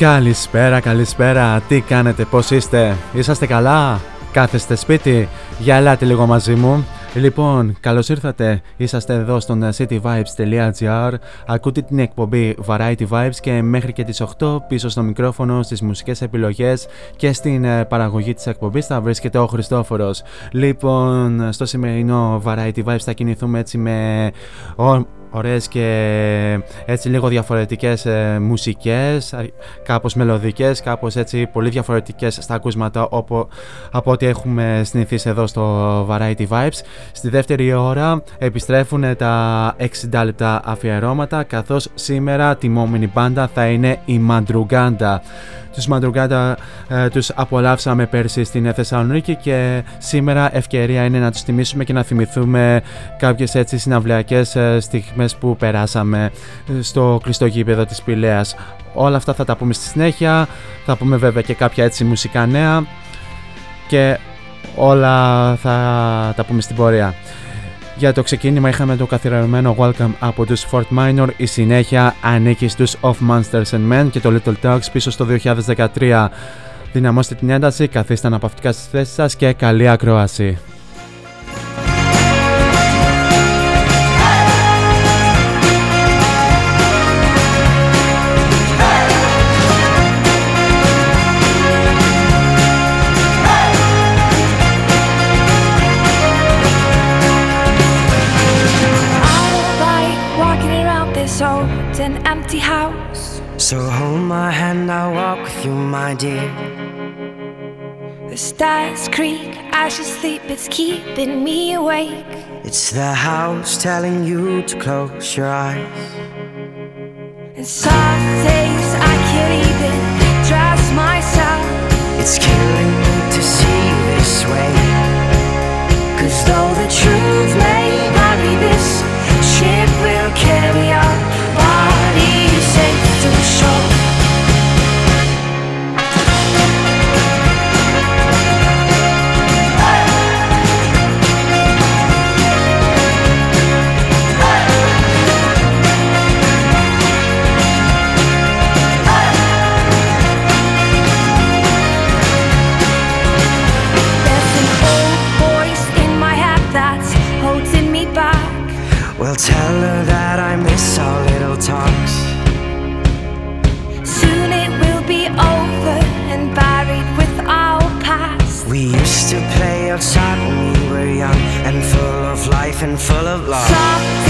Καλησπέρα, καλησπέρα. Τι κάνετε, πώς είστε, είσαστε καλά, κάθεστε σπίτι, για ελάτε λίγο μαζί μου. Λοιπόν, καλώς ήρθατε, είσαστε εδώ στον cityvibes.gr Ακούτε την εκπομπή Variety Vibes και μέχρι και τις 8 πίσω στο μικρόφωνο, στις μουσικές επιλογές και στην ε, παραγωγή της εκπομπής θα βρίσκεται ο Χριστόφορος Λοιπόν, στο σημερινό Variety Vibes θα κινηθούμε έτσι με ο- ωραίες και έτσι λίγο διαφορετικές ε, μουσικές, α, κάπως μελωδικές, κάπως έτσι πολύ διαφορετικές στα ακούσματα από, από ό,τι έχουμε συνηθίσει εδώ στο Variety Vibes. Στη δεύτερη ώρα επιστρέφουν τα 60 λεπτά αφιερώματα, καθώς σήμερα τιμόμενη μπάντα θα είναι η Μαντρουγκάντα. Τους Μαντρουγκάντα ε, τους απολαύσαμε πέρσι στην Θεσσαλονίκη και σήμερα ευκαιρία είναι να τους τιμήσουμε και να θυμηθούμε κάποιες έτσι συναυλιακές ε, στιγμές που περάσαμε ε, στο κλειστό γήπεδο της Πηλαίας. Όλα αυτά θα τα πούμε στη συνέχεια, θα πούμε βέβαια και κάποια έτσι μουσικά νέα και όλα θα τα πούμε στην πορεία. Για το ξεκίνημα είχαμε το καθιερωμένο Welcome από τους Fort Minor, η συνέχεια ανήκει στους Of Monsters and Men και το Little Talks πίσω στο 2013. Δυναμώστε την ένταση, καθίστε αναπαυτικά στις θέσεις σας και καλή ακρόαση. So hold my hand, I'll walk with you, my dear. The stars creak as you sleep, it's keeping me awake. It's the house telling you to close your eyes. And some days I can't even trust myself. It's killing me to see this way. Cause though the truth may you this full of love.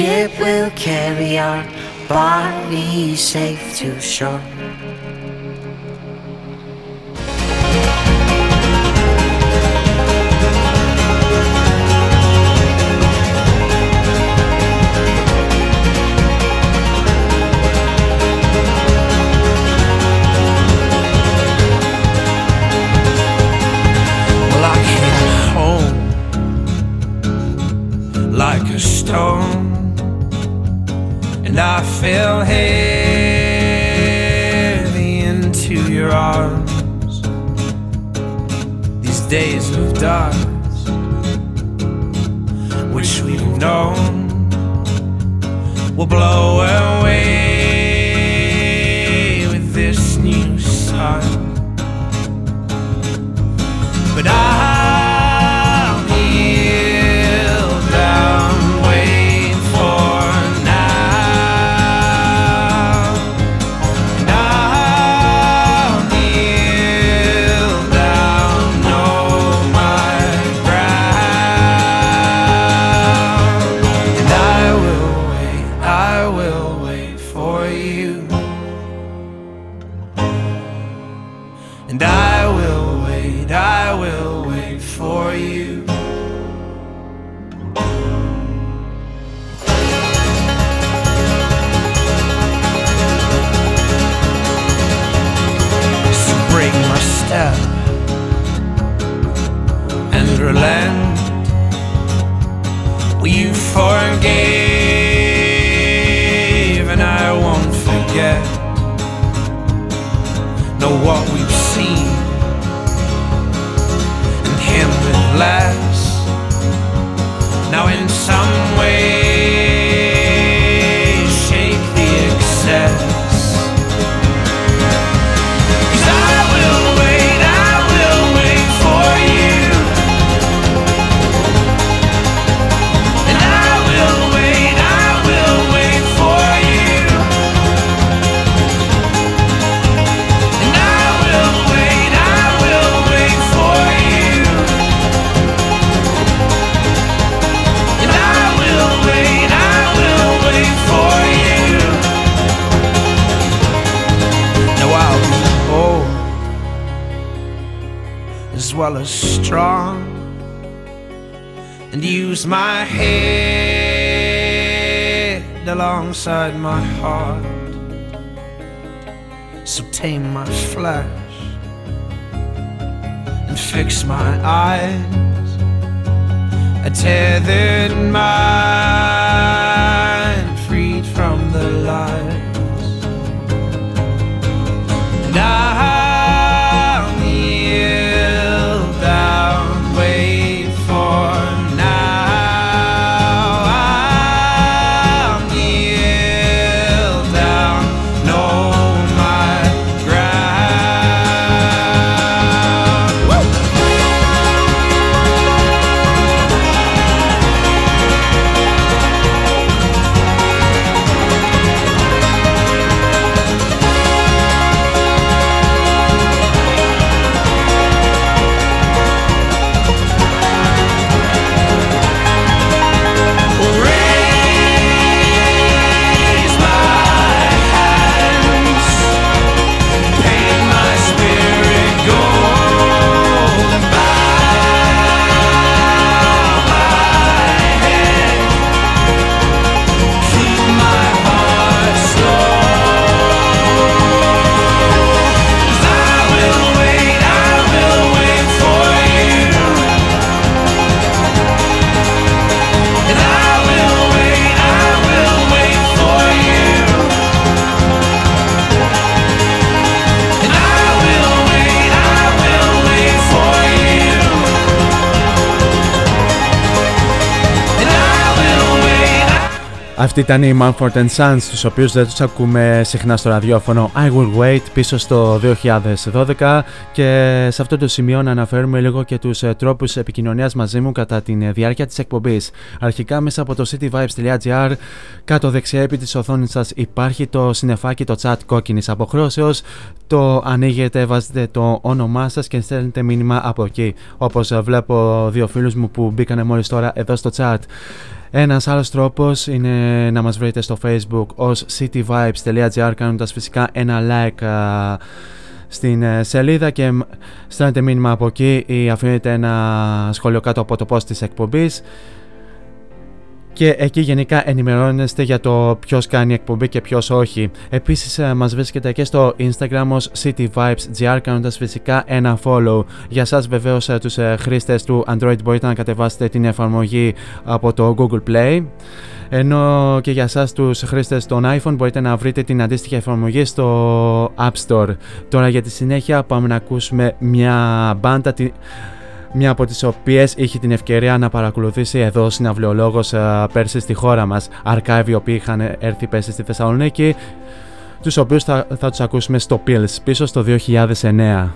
ship will carry our bodies safe to shore. Fell heavy into your arms. These days of dust, which we've known, will blow away and fix my eyes. A tethered mind Αυτή ήταν η Manford and Sons, τους οποίους δεν τους ακούμε συχνά στο ραδιόφωνο I Will Wait πίσω στο 2012 και σε αυτό το σημείο να αναφέρουμε λίγο και τους ε, τρόπους επικοινωνίας μαζί μου κατά τη ε, διάρκεια της εκπομπής. Αρχικά μέσα από το cityvibes.gr κάτω δεξιά επί της οθόνης σας υπάρχει το συνεφάκι το chat κόκκινης αποχρώσεως το ανοίγετε, βάζετε το όνομά σας και στέλνετε μήνυμα από εκεί όπως ε, βλέπω δύο φίλους μου που μπήκανε μόλις τώρα εδώ στο chat. Ένας άλλος τρόπος είναι να μας βρείτε στο facebook ως cityvibes.gr κάνοντας φυσικά ένα like στην ε, σελίδα και στέλνετε μήνυμα από εκεί ή αφήνετε ένα σχόλιο κάτω από το post της εκπομπής και εκεί γενικά ενημερώνεστε για το ποιος κάνει εκπομπή και ποιος όχι. Επίσης, ε, μας βρίσκεται και στο Instagram ως cityvibesgr κάνοντας φυσικά ένα follow. Για εσά, βεβαίως, ε, τους ε, χρήστες του Android μπορείτε να κατεβάσετε την εφαρμογή από το Google Play. Ενώ και για εσά τους χρήστες των iPhone μπορείτε να βρείτε την αντίστοιχη εφαρμογή στο App Store. Τώρα για τη συνέχεια πάμε να ακούσουμε μια μπάντα μια από τις οποίες είχε την ευκαιρία να παρακολουθήσει εδώ συναυλιολόγος ε, πέρσι στη χώρα μας, αρκάβοι οι οποίοι είχαν έρθει πέρσι στη Θεσσαλονίκη, τους οποίους θα, θα τους ακούσουμε στο Pills πίσω στο 2009.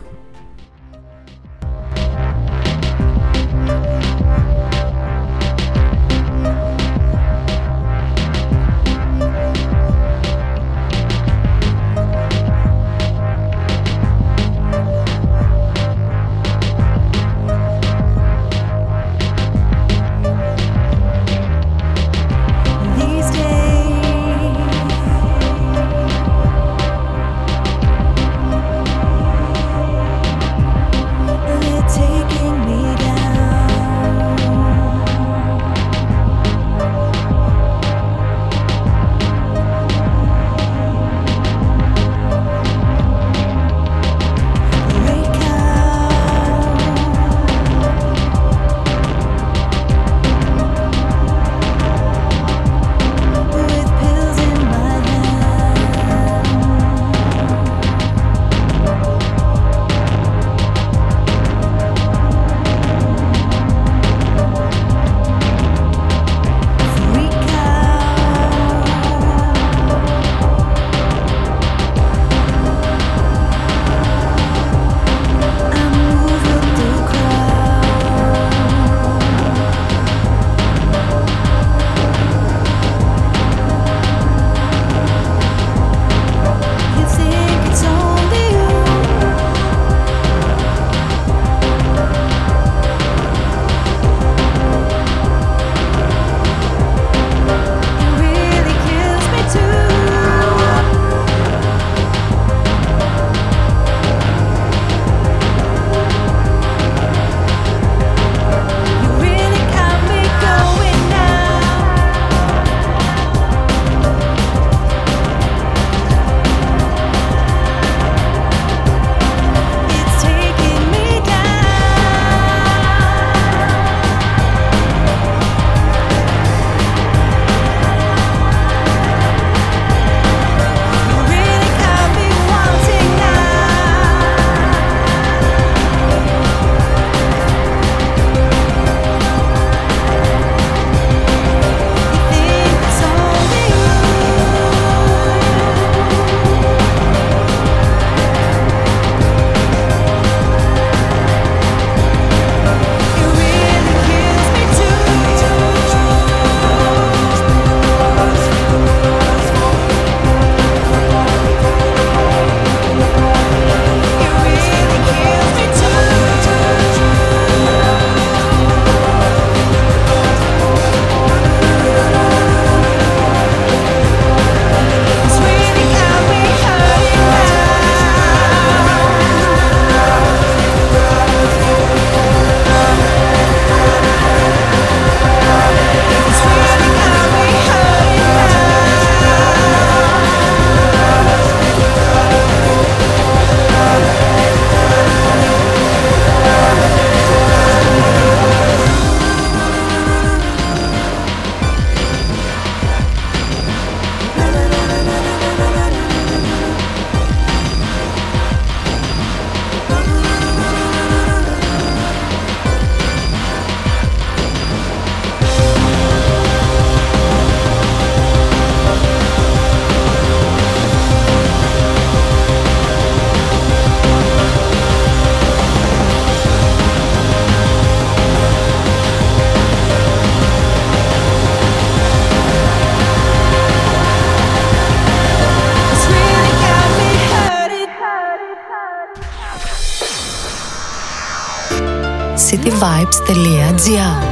cityvibes.gr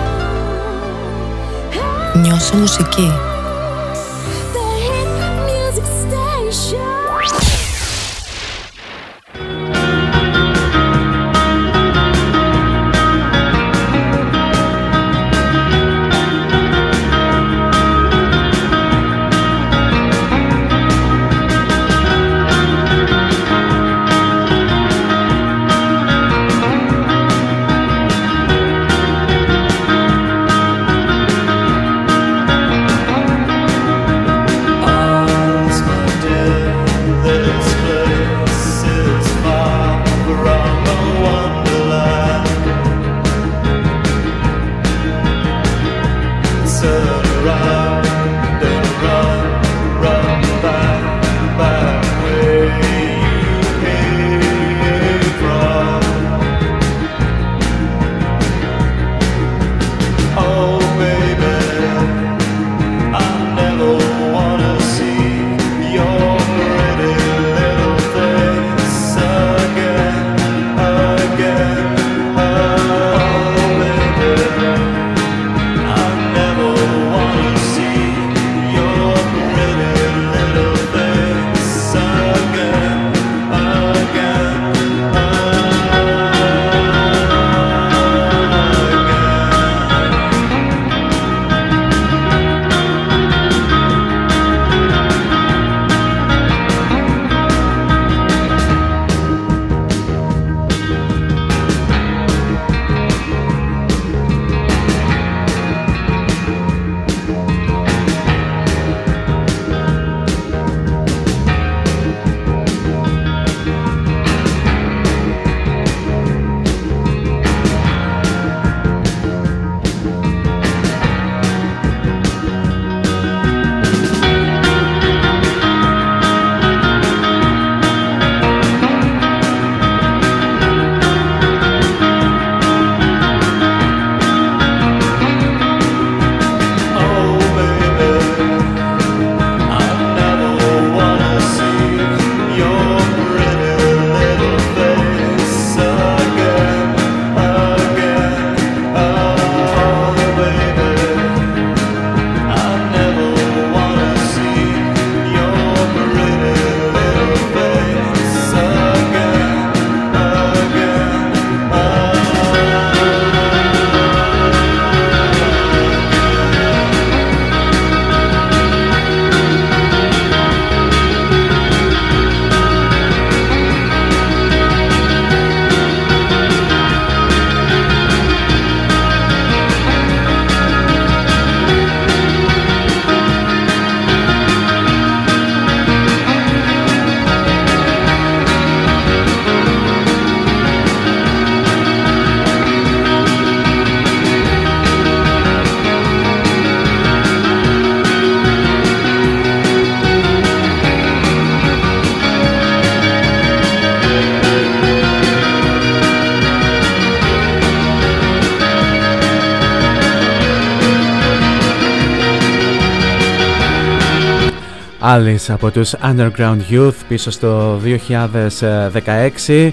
Alice από τους Underground Youth πίσω στο 2016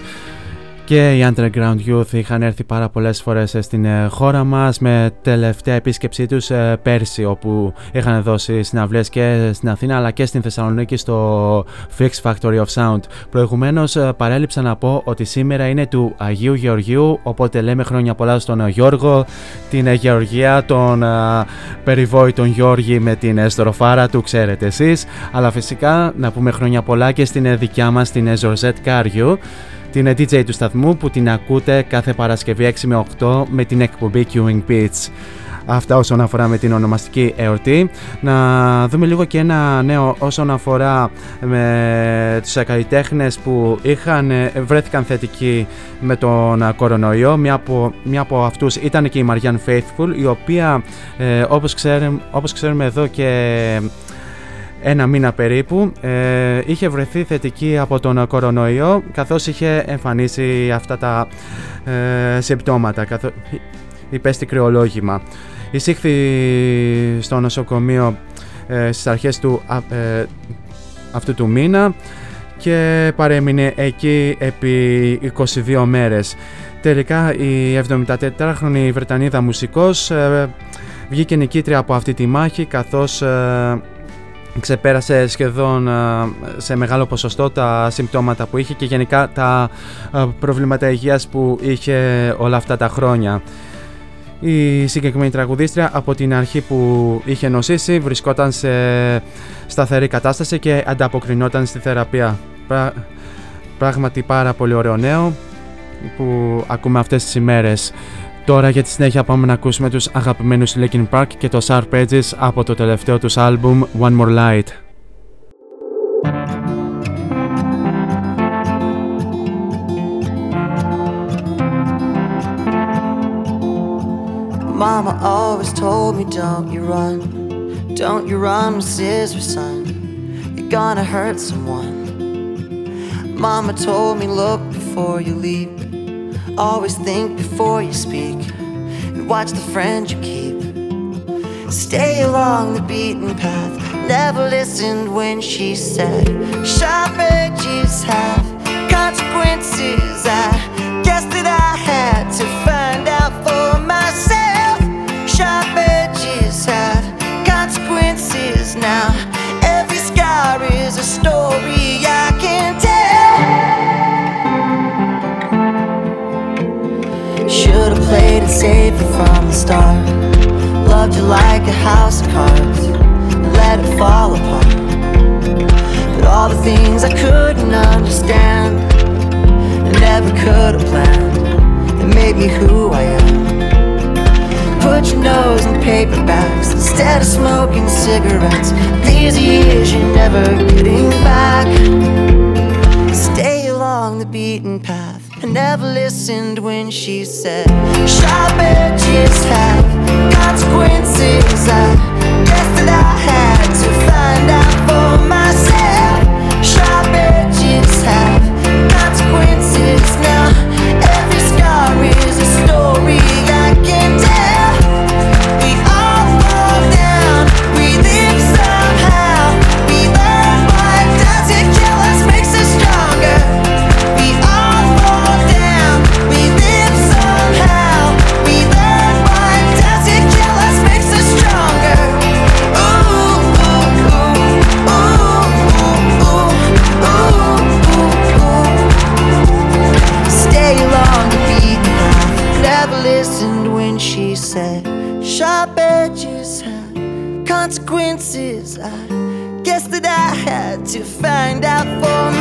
και οι Underground Youth είχαν έρθει πάρα πολλές φορές ε, στην ε, χώρα μας με τελευταία επίσκεψή τους ε, πέρσι όπου είχαν δώσει συναυλίες και στην Αθήνα αλλά και στην Θεσσαλονίκη στο Fix Factory of Sound. Προηγουμένως παρέλειψα να πω ότι σήμερα είναι του Αγίου Γεωργίου οπότε λέμε χρόνια πολλά στον Γιώργο, την Γεωργία, τον περιβόητον Γιώργη με την στροφάρα του ξέρετε εσείς αλλά φυσικά να πούμε χρόνια πολλά και στην δικιά μας την Ζορζέτ Κάριου την DJ του σταθμού που την ακούτε κάθε Παρασκευή 6 με 8 με την εκπομπή Queuing Beats. Αυτά όσον αφορά με την ονομαστική εορτή. Να δούμε λίγο και ένα νέο όσον αφορά με τους καλλιτέχνες που είχαν, βρέθηκαν θετικοί με τον κορονοϊό. Μια από, μια από αυτούς ήταν και η Marianne Faithfull, η οποία ε, όπως, ξέρουμε, όπως ξέρουμε εδώ και ένα μήνα περίπου ε, είχε βρεθεί θετική από τον κορονοϊό καθώς είχε εμφανίσει αυτά τα ε, συμπτώματα καθώς υπέστη κρυολόγημα. Εισήχθη στο νοσοκομείο ε, στις αρχές του, ε, αυτού του μήνα και παρέμεινε εκεί επί 22 μέρες. Τελικά η 74χρονη Βρετανίδα μουσικός ε, βγήκε νικήτρια από αυτή τη μάχη καθώς ε, ξεπέρασε σχεδόν ε, σε μεγάλο ποσοστό τα συμπτώματα που είχε και γενικά τα προβλήματα υγείας που είχε όλα αυτά τα χρόνια. Η συγκεκριμένη τραγουδίστρια από την αρχή που είχε νοσήσει βρισκόταν σε σταθερή κατάσταση και ανταποκρινόταν στη θεραπεία. Πράγματι πάρα πολύ ωραίο νέο που ακούμε αυτές τις ημέρες. Τώρα για τη συνέχεια πάμε να ακούσουμε τους αγαπημένους Linkin Park και το Sharp Edges από το τελευταίο τους άλμπουμ One More Light. Mama always told me don't you run Don't you run with scissors son You're gonna hurt someone Mama told me look before you leave Always think before you speak and watch the friend you keep. Stay along the beaten path. Never listened when she said, Sharp edges have consequences. I guess that I had to find out for myself. Sharp edges have consequences now. Every scar is a story Should've played it safer from the start. Loved you like a house of cards and let it fall apart. But all the things I couldn't understand and never could have planned that made me who I am. Put your nose in paperbacks instead of smoking cigarettes. These years you're never getting back. Stay along the beaten path. I never listened when she said, Sharp edges have consequences. I guess that I had to find out for myself. To find out for myself.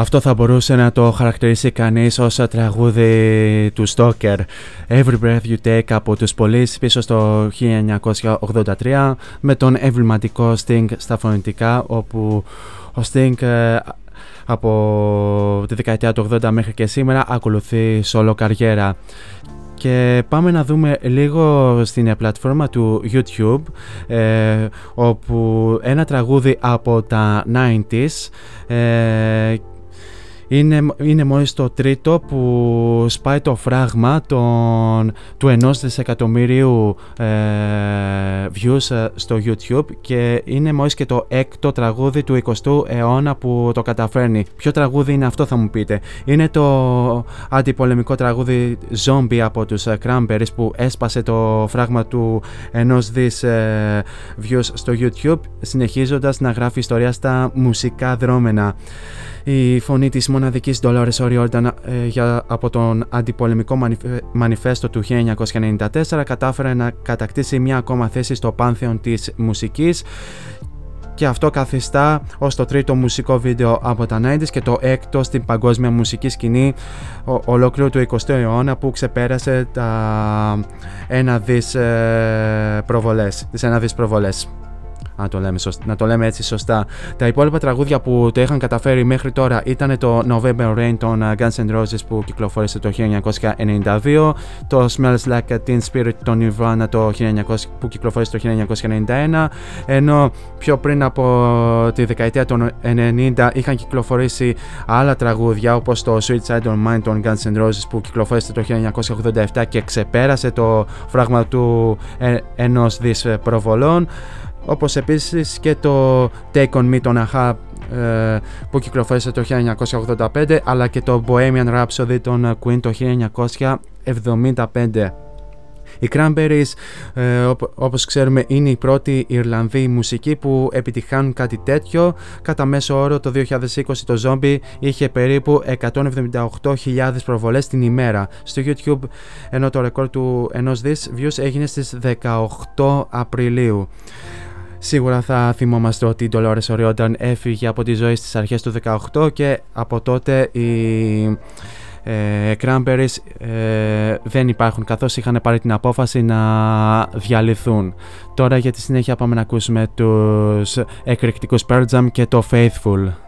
Αυτό θα μπορούσε να το χαρακτηρίσει κανείς ως τραγούδι του Stoker. Every Breath You Take από τους Police πίσω στο 1983 με τον εμβληματικό Sting στα φωνητικά όπου ο Sting ε, από τη δεκαετία του 80 μέχρι και σήμερα ακολουθεί solo καριέρα. Και πάμε να δούμε λίγο στην πλατφόρμα του YouTube ε, όπου ένα τραγούδι από τα 90s ε, είναι, είναι μόλις το τρίτο που σπάει το φράγμα των, του ενός δισεκατομμυρίου ε, views ε, στο YouTube και είναι μόλις και το έκτο τραγούδι του 20ου αιώνα που το καταφέρνει. Ποιο τραγούδι είναι αυτό θα μου πείτε; Είναι το αντιπολεμικό τραγούδι Zombie από τους ε, Cranberries που έσπασε το φράγμα του ενός δις ε, views στο YouTube συνεχίζοντας να γράφει ιστορία στα μουσικά δρόμενα. Η φωνή της μοναδικής Dolores O'Riordan ε, για, από τον αντιπολεμικό μανιφέστο του 1994 κατάφερε να κατακτήσει μια ακόμα θέση στο πάνθεον της μουσικής. Και αυτό καθιστά ως το τρίτο μουσικό βίντεο από τα 90's και το έκτο στην παγκόσμια μουσική σκηνή ολόκληρου του 20ου αιώνα που ξεπέρασε τα ένα δις ε, προβολές, τις ένα δις προβολές να το, λέμε να το λέμε έτσι σωστά. Τα υπόλοιπα τραγούδια που το είχαν καταφέρει μέχρι τώρα ήταν το November Rain των uh, Guns N' Roses που κυκλοφόρησε το 1992, το Smells Like a Teen Spirit των Nirvana το 1900, που κυκλοφόρησε το 1991, ενώ πιο πριν από τη δεκαετία των 90 είχαν κυκλοφορήσει άλλα τραγούδια όπως το Sweet Side of Mine των Guns N' Roses που κυκλοφόρησε το 1987 και ξεπέρασε το φράγμα του ε, ενός δις προβολών όπως επίσης και το Take On Me των AHA ε, που κυκλοφόρησε το 1985 αλλά και το Bohemian Rhapsody των Queen το 1975. Οι Cranberries, ε, όπως ξέρουμε, είναι η πρώτη Ιρλανδή μουσική που επιτυχάνουν κάτι τέτοιο. Κατά μέσο όρο το 2020 το Zombie είχε περίπου 178.000 προβολές την ημέρα στο YouTube, ενώ το ρεκόρ του ενός δις views έγινε στις 18 Απριλίου. Σίγουρα θα θυμόμαστε ότι η Dolores O'Riordan έφυγε από τη ζωή στις αρχές του 18 και από τότε οι ε, Cranberries ε, δεν υπάρχουν καθώς είχαν πάρει την απόφαση να διαλυθούν. Τώρα για τη συνέχεια πάμε να ακούσουμε τους εκρηκτικούς Pearl Jam και το Faithful.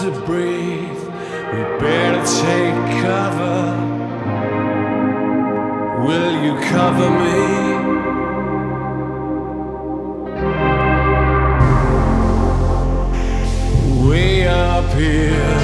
To breathe. We better take cover. Will you cover me? Way up here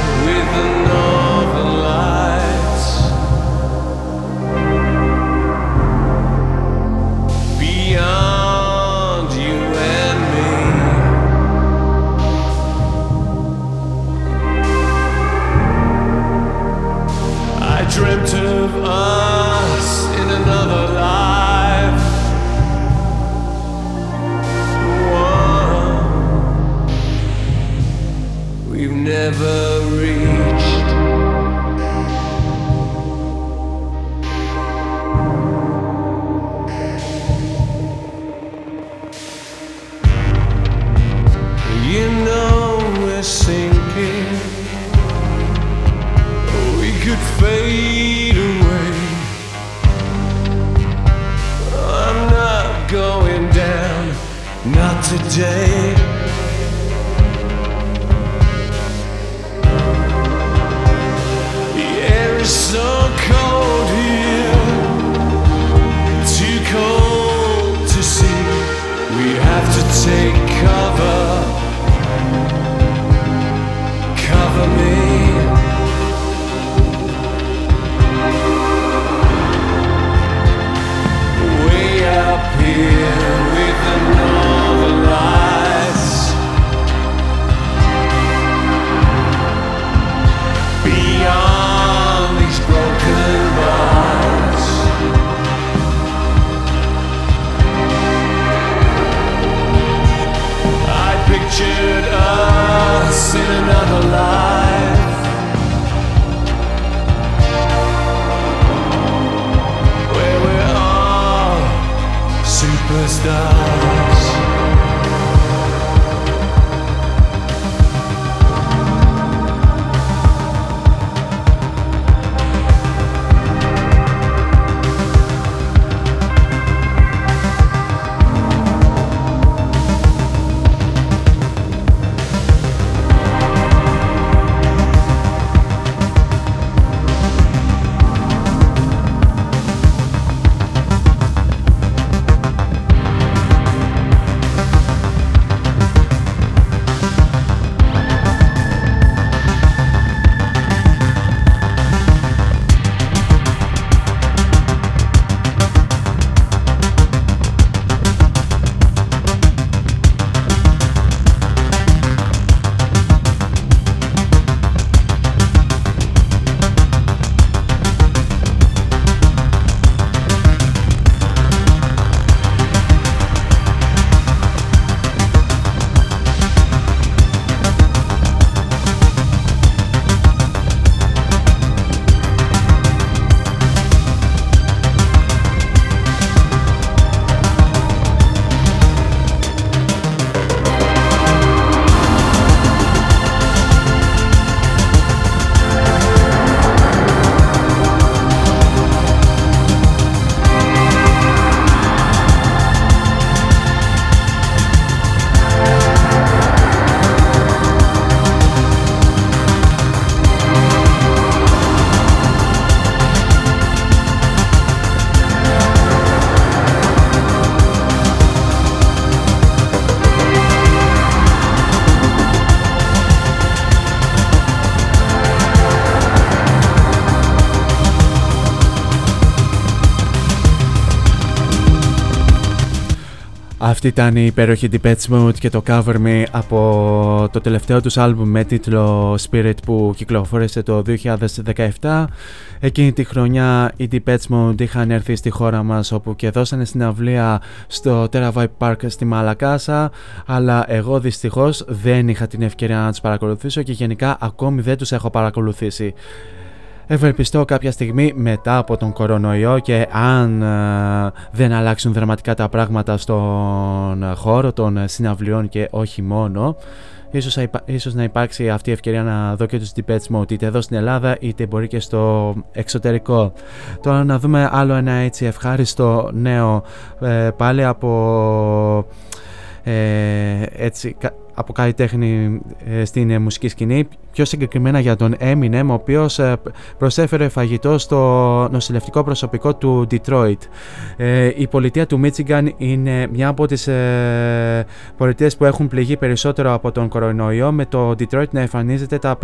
Αυτή ήταν η υπέροχη Depeche Mode και το Cover Me από το τελευταίο τους άλμπουμ με τίτλο Spirit που κυκλοφόρησε το 2017. Εκείνη τη χρονιά οι Depeche Mode είχαν έρθει στη χώρα μας όπου και δώσανε συναυλία στο Terabyte Park στη Μαλακάσα αλλά εγώ δυστυχώς δεν είχα την ευκαιρία να τους παρακολουθήσω και γενικά ακόμη δεν τους έχω παρακολουθήσει. Ευελπιστώ κάποια στιγμή μετά από τον κορονοϊό και αν ε, δεν αλλάξουν δραματικά τα πράγματα στον χώρο των συναυλιών και όχι μόνο ίσως, ίσως να υπάρξει αυτή η ευκαιρία να δω και τους Depeche Mode είτε εδώ στην Ελλάδα είτε μπορεί και στο εξωτερικό. Τώρα να δούμε άλλο ένα έτσι ευχάριστο νέο ε, πάλι από ε, έτσι, από καλλιτέχνη ε, στην ε, μουσική σκηνή πιο συγκεκριμένα για τον Eminem, ο οποίος ε, προσέφερε φαγητό στο νοσηλευτικό προσωπικό του Detroit. Ε, η πολιτεία του Michigan είναι μια από τις ε, πολιτείες που έχουν πληγεί περισσότερο από τον κορονοϊό, με το Detroit να εμφανίζεται τα,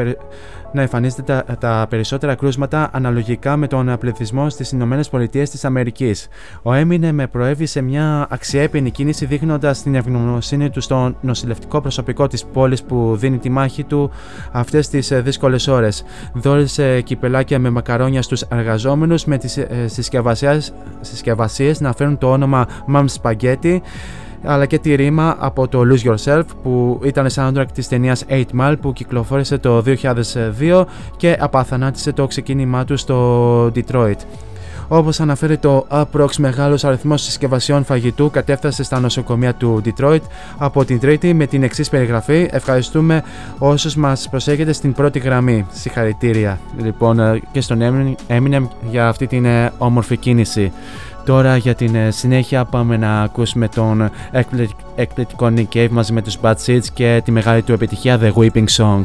να εμφανίζεται τα, τα περισσότερα κρούσματα αναλογικά με τον πληθυσμό στις Ηνωμένες Πολιτείες της Αμερικής. Ο Eminem προέβη σε μια αξιέπαινη κίνηση δείχνοντας την ευγνωμοσύνη του στο νοσηλευτικό προσωπικό της πόλης που δίνει τη μάχη του αυτές τις ε, δύσκολες ώρες. Δώρισε κυπελάκια με μακαρόνια στους εργαζόμενους με τις ε, συσκευασίες να φέρουν το όνομα Mom Spaghetti αλλά και τη ρήμα από το Lose Yourself που ήταν soundtrack της ταινίας 8 Mile που κυκλοφόρησε το 2002 και απαθανάτησε το ξεκίνημά του στο Detroit. Όπως αναφέρει το Approx, μεγάλος αριθμός συσκευασιών φαγητού κατέφτασε στα νοσοκομεία του Detroit από την Τρίτη με την εξής περιγραφή. Ευχαριστούμε όσους μας προσέχετε στην πρώτη γραμμή. Συγχαρητήρια λοιπόν ε, και στον Eminem για αυτή την ε, όμορφη κίνηση. Τώρα για την ε, συνέχεια πάμε να ακούσουμε τον εκπληκτικό Nick Cave μαζί με τους Bad Seeds και τη μεγάλη του επιτυχία The Weeping Song.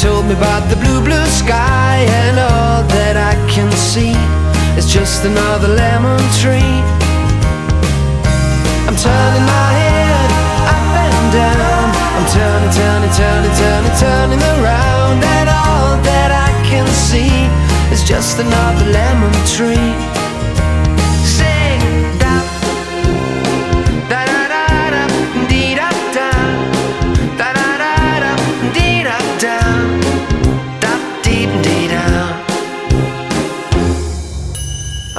told me about the blue, blue sky and all that I can see it's just another lemon tree. I'm turning my head up and down. I'm turning, turning, turning, turning, turning around. And all that I can see is just another lemon tree.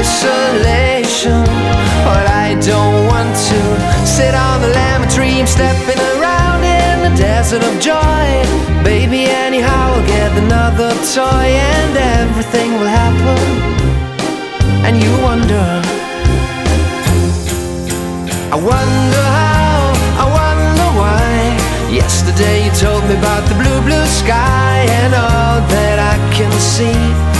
Isolation but I don't want to sit on the lemon tree. Stepping around in the desert of joy. Baby, anyhow, I'll get another toy and everything will happen. And you wonder, I wonder how, I wonder why. Yesterday you told me about the blue, blue sky, and all that I can see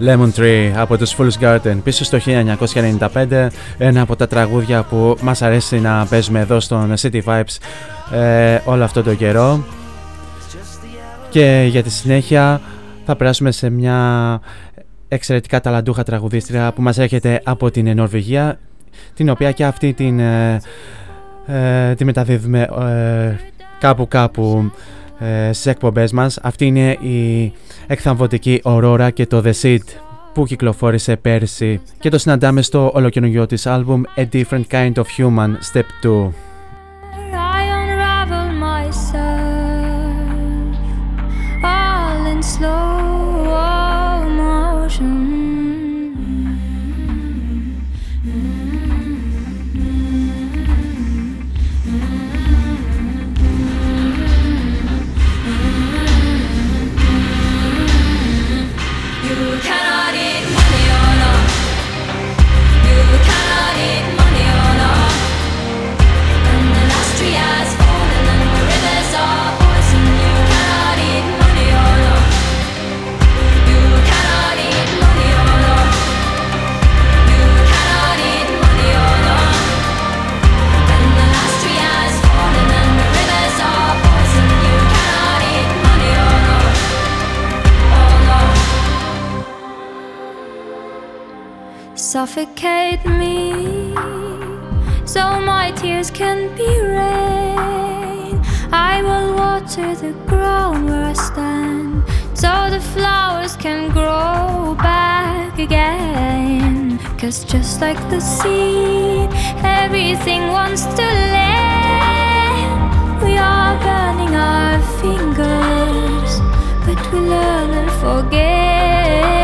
Lemon Tree από τους Fool's Garden. Πίσω στο 1995 ένα από τα τραγούδια που μας αρέσει να παίζουμε εδώ στον City Vibes ε, όλο αυτό το καιρό. Και για τη συνέχεια θα περάσουμε σε μια εξαιρετικά ταλαντούχα τραγουδίστρια που μας έρχεται από την Νορβηγία την οποία και αυτή την, ε, ε τη μεταδίδουμε ε, κάπου κάπου ε, στις εκπομπές μας. Αυτή είναι η εκθαμβωτική Aurora και το The Seed που κυκλοφόρησε πέρσι και το συναντάμε στο ολοκαινούργιο της άλμπουμ A Different Kind of Human Step 2. Suffocate me so my tears can be rain. I will water the ground where I stand so the flowers can grow back again. Cause just like the seed, everything wants to land. We are burning our fingers, but we learn and forget.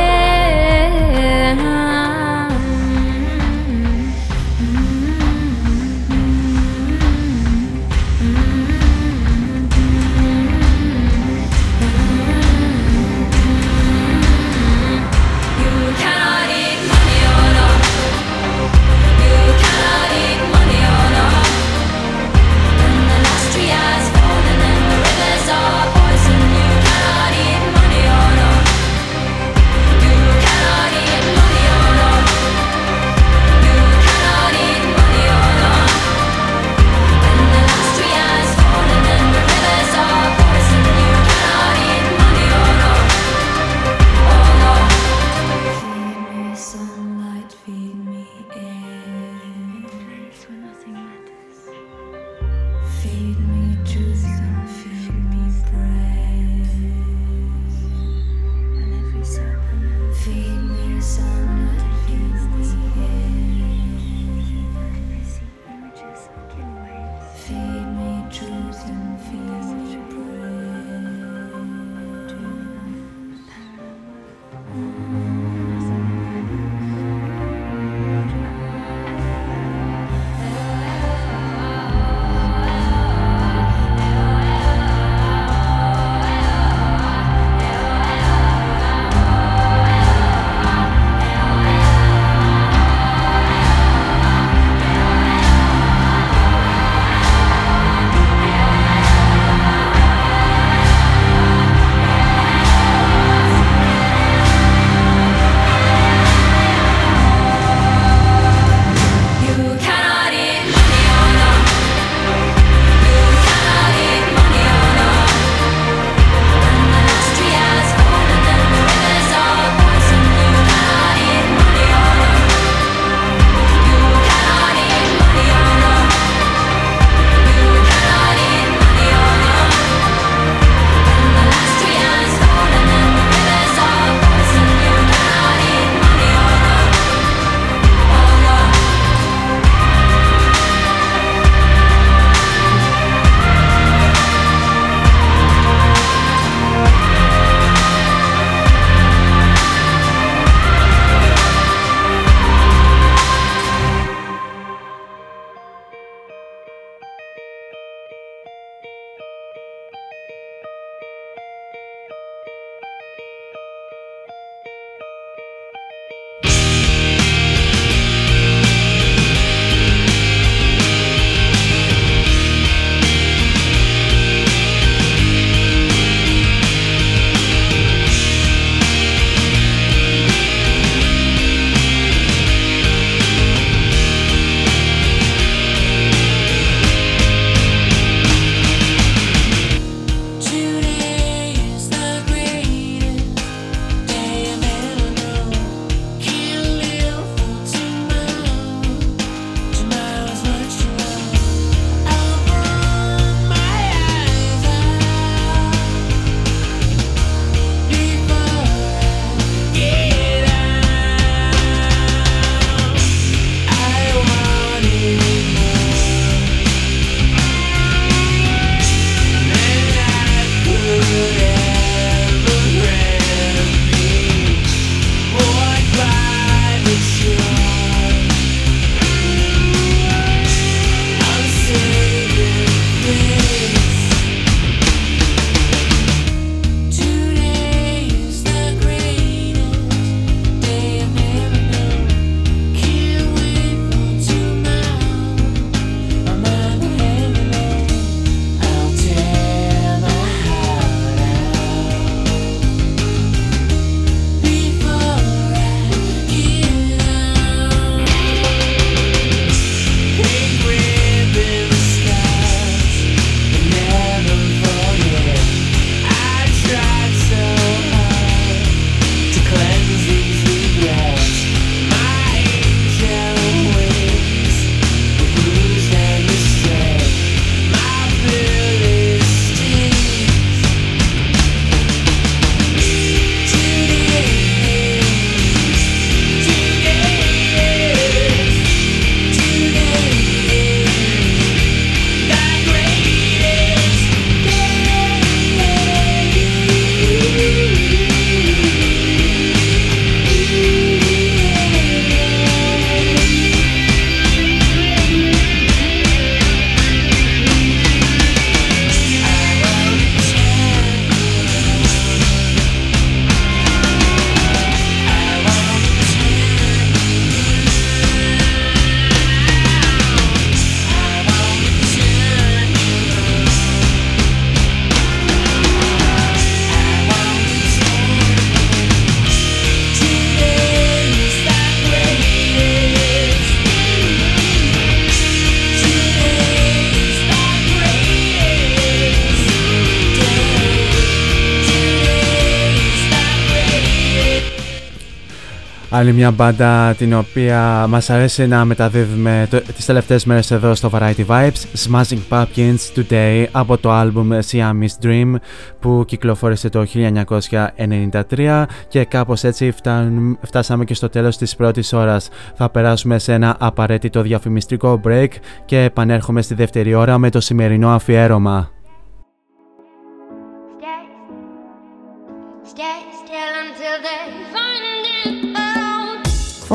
Άλλη μια μπάντα την οποία μας αρέσει να μεταδίδουμε τις τελευταίες μέρες εδώ στο Variety Vibes Smashing Pumpkins Today από το άλμπουμ Siamese Dream που κυκλοφόρησε το 1993 και κάπως έτσι φτάσαμε και στο τέλος της πρώτης ώρας. Θα περάσουμε σε ένα απαραίτητο διαφημιστικό break και επανέρχομαι στη δεύτερη ώρα με το σημερινό αφιέρωμα.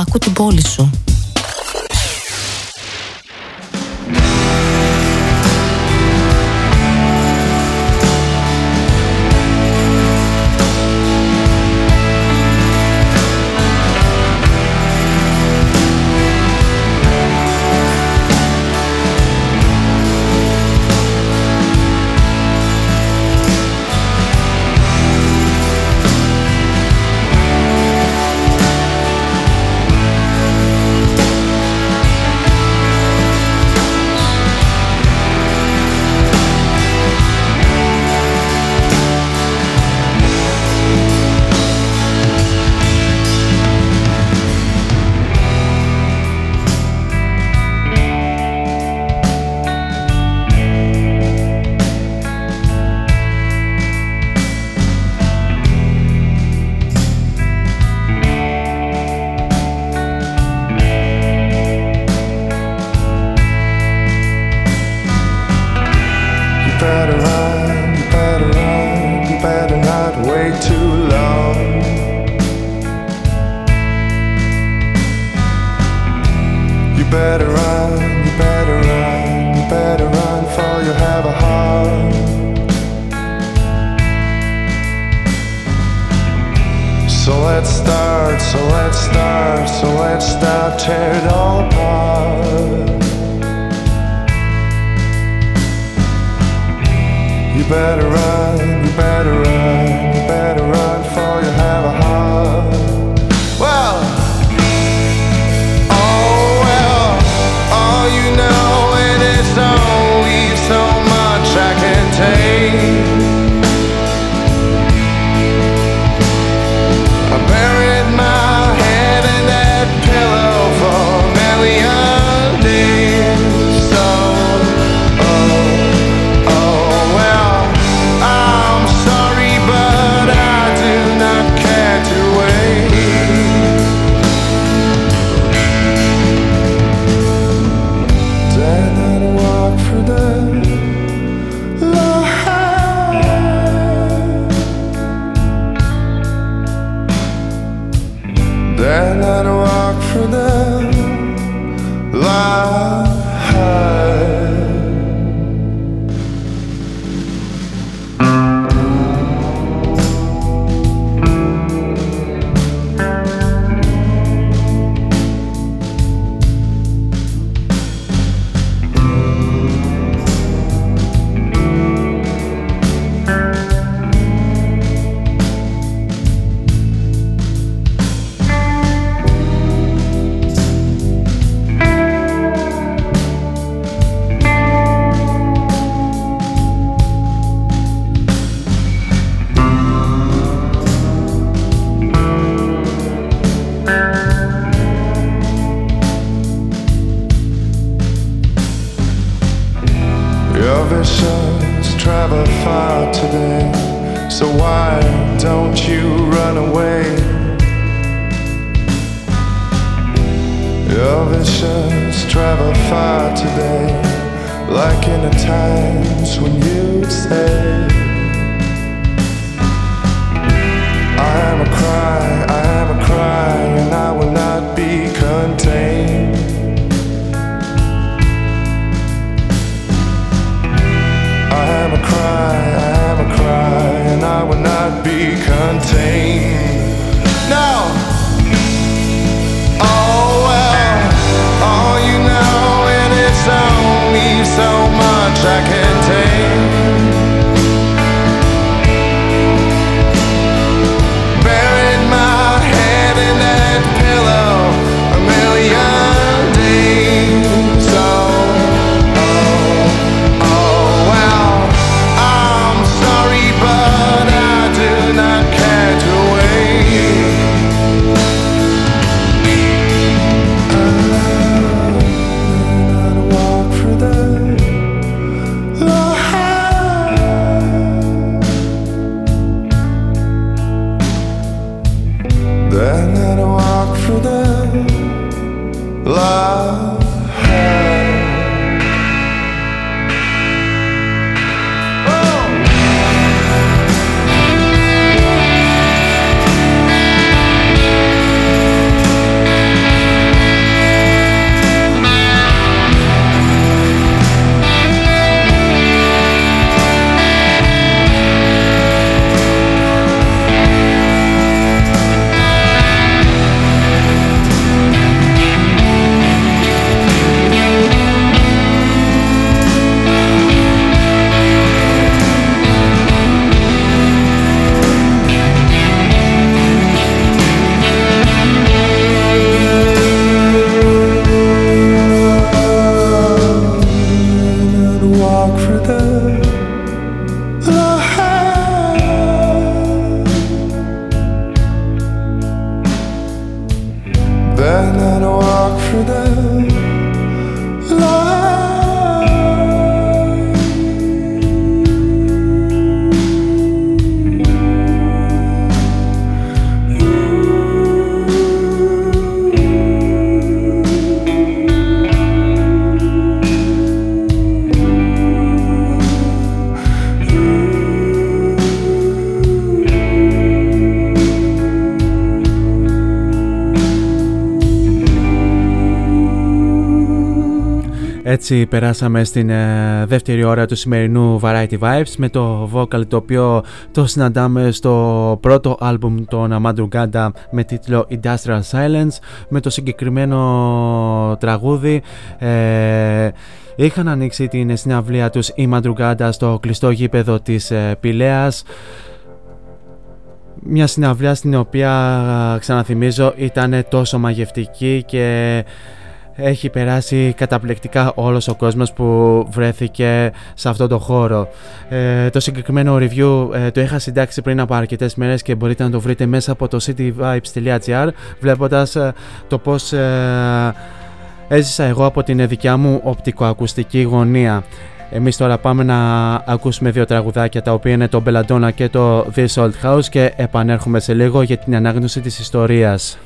Άκου την πόλη σου. Έτσι περάσαμε στην ε, δεύτερη ώρα του σημερινού Variety Vibes με το vocal το οποίο το συναντάμε στο πρώτο άλμπουμ των Madrugada με τίτλο Industrial Silence με το συγκεκριμένο τραγούδι. Ε, είχαν ανοίξει την συναυλία τους η Madrugada στο κλειστό γήπεδο της ε, Πηλέας. Μια συναυλία στην οποία ξαναθυμίζω ήταν τόσο μαγευτική και έχει περάσει καταπληκτικά όλος ο κόσμος που βρέθηκε σε αυτό το χώρο. Ε, το συγκεκριμένο review ε, το είχα συντάξει πριν από αρκετές μέρες και μπορείτε να το βρείτε μέσα από το cityvibes.gr βλέποντας ε, το πώς έζησα εγώ από την δικιά μου οπτικοακουστική γωνία. Εμείς τώρα πάμε να ακούσουμε δύο τραγουδάκια τα οποία είναι το Belladonna και το This Old House και επανέρχομαι σε λίγο για την ανάγνωση της ιστορίας.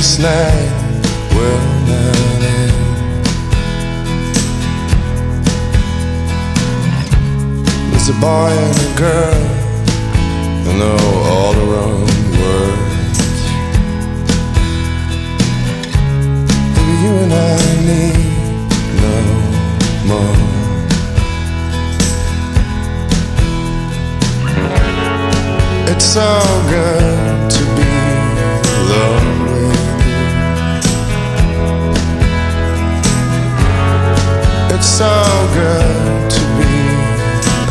this night will not end. There's a boy and a girl who know all the wrong words. Maybe you and I need no more. It's so good so good to be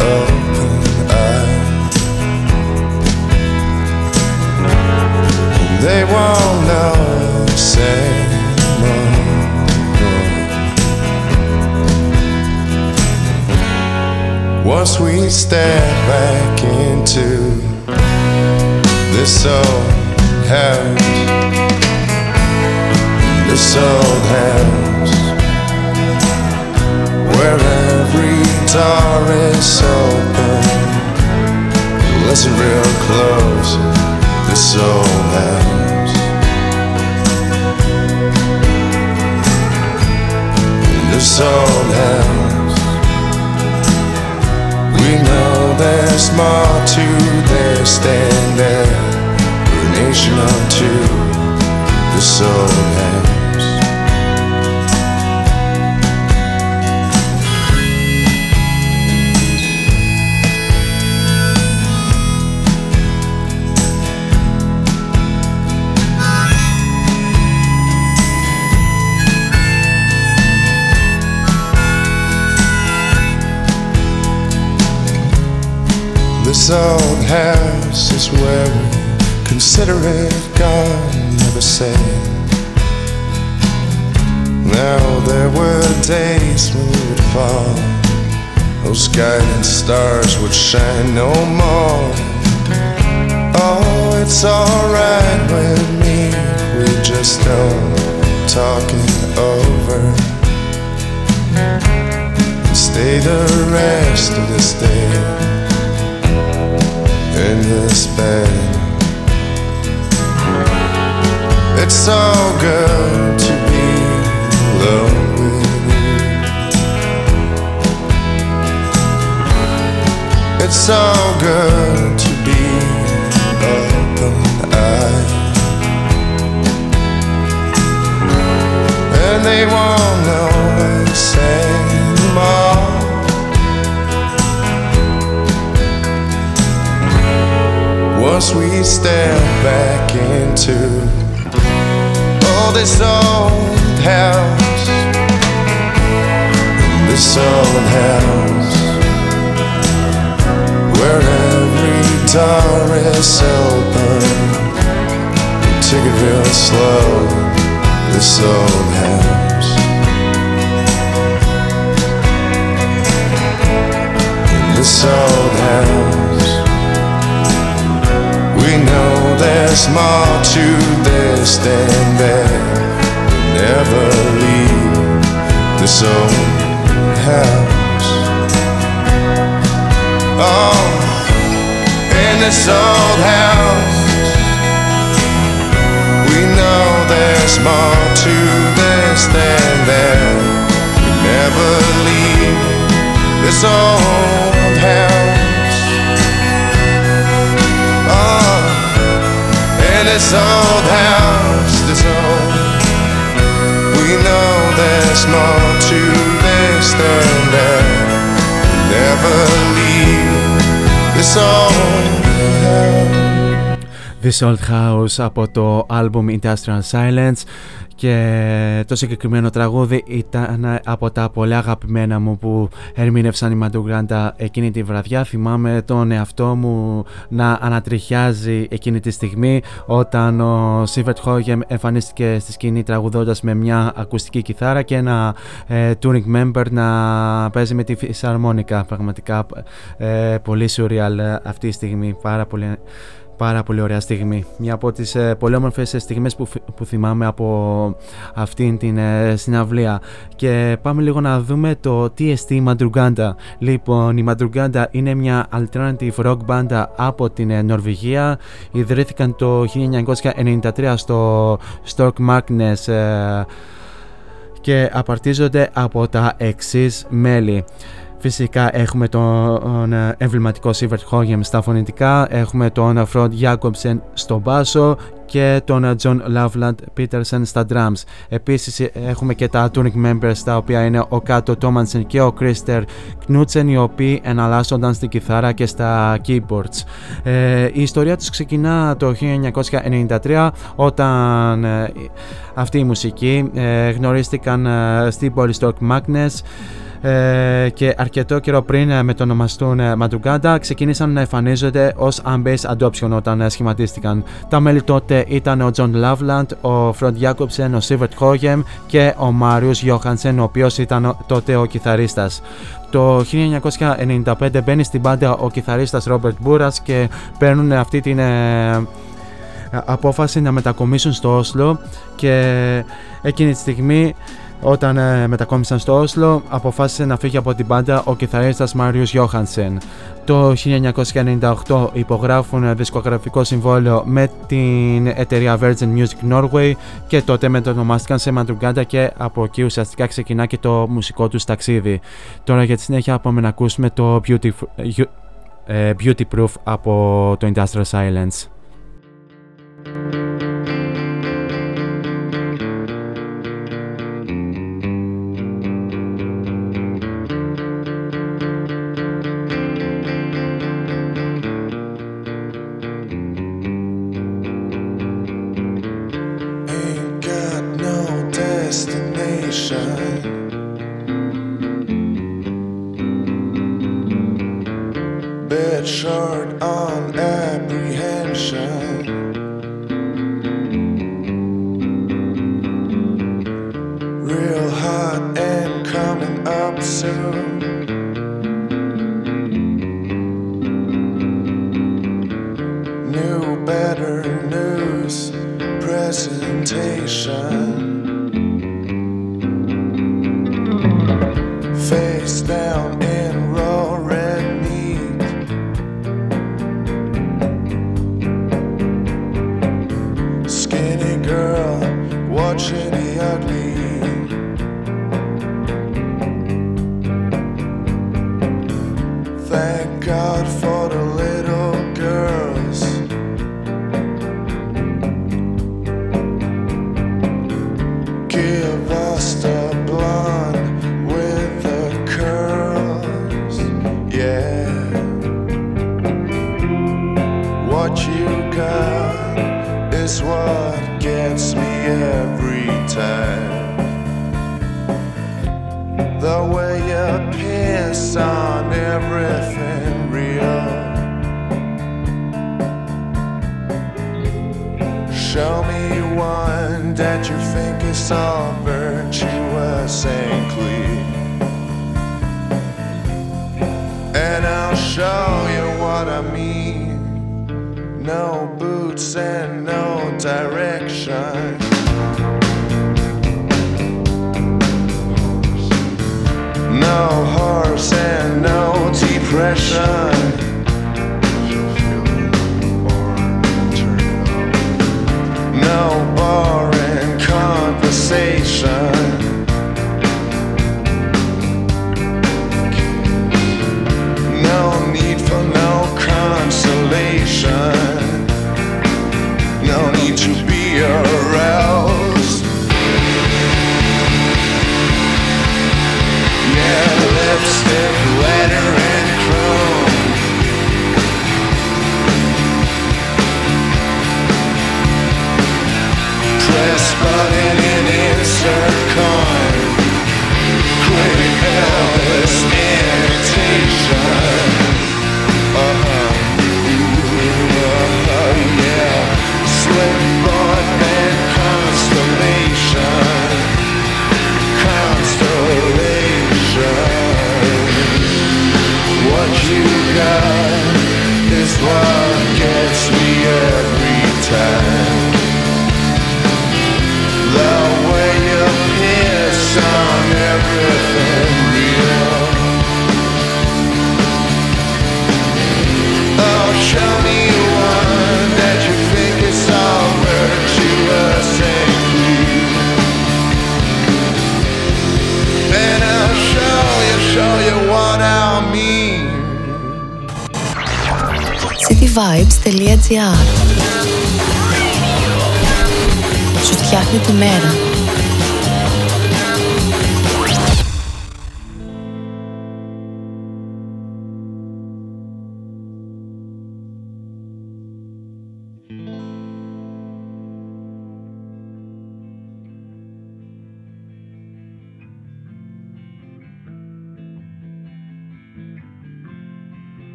open. They won't know, more. Once we step back into this old hand, this old hand where every door is open. Listen real close, this old house. This old house. We know there's more to this than there. A nation unto this old house. This old house is where we consider it gone, never said. Now there were days when we would fall, those guiding stars would shine no more. Oh, it's alright with me, we just don't talk it over. Stay the rest of this day in this bed. It's so good to be alone with you. It's so good to be open eyed. And they won't know what to say anymore. Once we step back into all this old house, this old house, where every door is open. Take it real slow, this old house. This old house know there's more to this than that. Never leave this old house. Oh, in this old house, we know there's more to this than that. We never leave this old house. this old house, this old. We know there's more to this than that. Never leave this old house. This Old House από το album Industrial Silence και το συγκεκριμένο τραγούδι ήταν από τα πολύ αγαπημένα μου που ερμήνευσαν η Μαντουγκράντα εκείνη τη βραδιά. Θυμάμαι τον εαυτό μου να ανατριχιάζει εκείνη τη στιγμή όταν ο Σίβερτ Χόγεμ εμφανίστηκε στη σκηνή τραγουδώντας με μια ακουστική κιθάρα και ένα ε, touring member να παίζει με τη φυσαρμόνικα. Πραγματικά ε, πολύ surreal αυτή η στιγμή, πάρα πολύ Πάρα πολύ ωραία στιγμή. Μια από τις ε, πολύ όμορφες στιγμές που, που θυμάμαι από αυτήν την ε, συναυλία. Και πάμε λίγο να δούμε το TST Madruganda. Λοιπόν, η Madruganda είναι μια alternative rock band από την ε, Νορβηγία. Ιδρύθηκαν το 1993 στο Stork Magnus ε, και απαρτίζονται από τα εξής μέλη. Φυσικά έχουμε τον ε, εμβληματικό Σίβερτ Χόγεμ στα φωνητικά, έχουμε τον Φροντ Jacobsen στο μπάσο και τον John Loveland Peterson στα drums. Επίσης έχουμε και τα touring members τα οποία είναι ο Κάτο Τόμανσεν και ο Κρίστερ Κνούτσεν οι οποίοι εναλλάσσονταν στην κιθάρα και στα keyboards. Ε, η ιστορία τους ξεκινά το 1993 όταν ε, αυτοί οι μουσικοί ε, γνωρίστηκαν ε, στην πόλη Stock Magnus ε, και αρκετό καιρό πριν ε, με το ονομαστούν ε, Μαντουγκάντα ξεκίνησαν να εμφανίζονται ως Unbase Adoption όταν σχηματίστηκαν. Τα μέλη τότε ήταν ο John Loveland, ο Φροντ Jacobsen, ο Sivert Χόγεμ και ο Μάριους Johansen ο οποίος ήταν τότε ο κιθαρίστας. Το 1995 μπαίνει στην πάντα ο κιθαρίστας Robert Μπούρας και παίρνουν αυτή την απόφαση να μετακομίσουν στο Όσλο και εκείνη τη στιγμή όταν ε, μετακόμισαν στο Όσλο, αποφάσισε να φύγει από την πάντα ο κιθαρίστας Μάριους Γιώχανσεν. Το 1998 υπογράφουν δισκογραφικό συμβόλαιο με την εταιρεία Virgin Music Norway και τότε μετονομάστηκαν σε Μαντρουγκάντα και από εκεί ουσιαστικά ξεκινά και το μουσικό τους ταξίδι. Τώρα για τη συνέχεια πάμε να ακούσουμε το Beauty, ε, Beauty Proof από το Industrial Silence.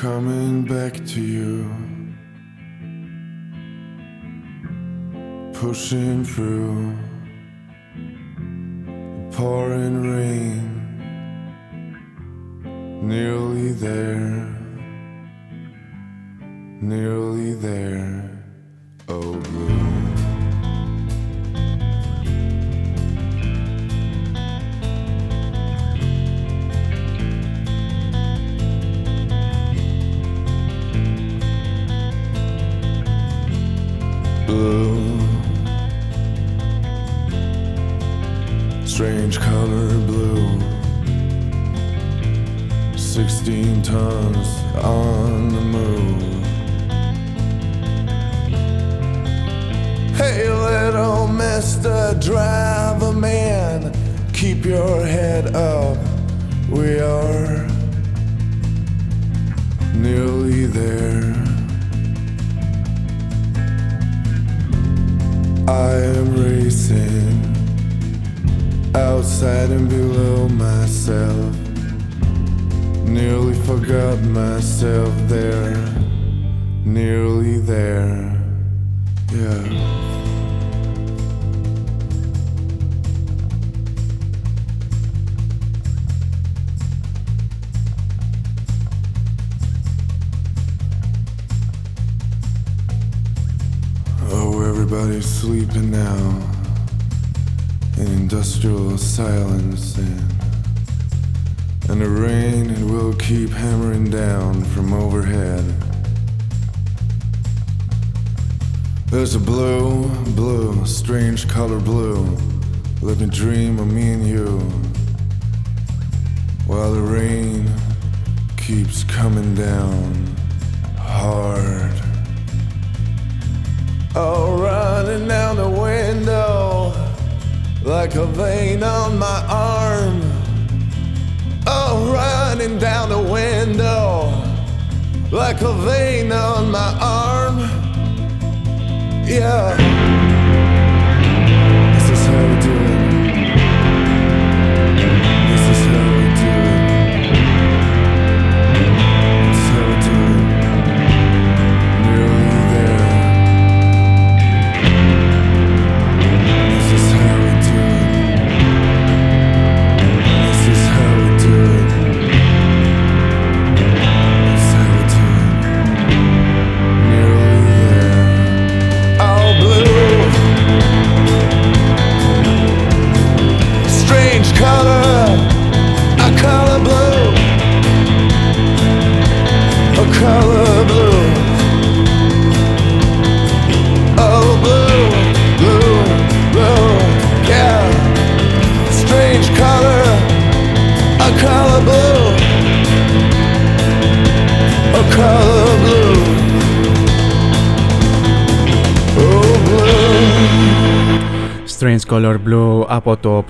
coming back to you. Pushing through the pouring rain, nearly there, nearly there.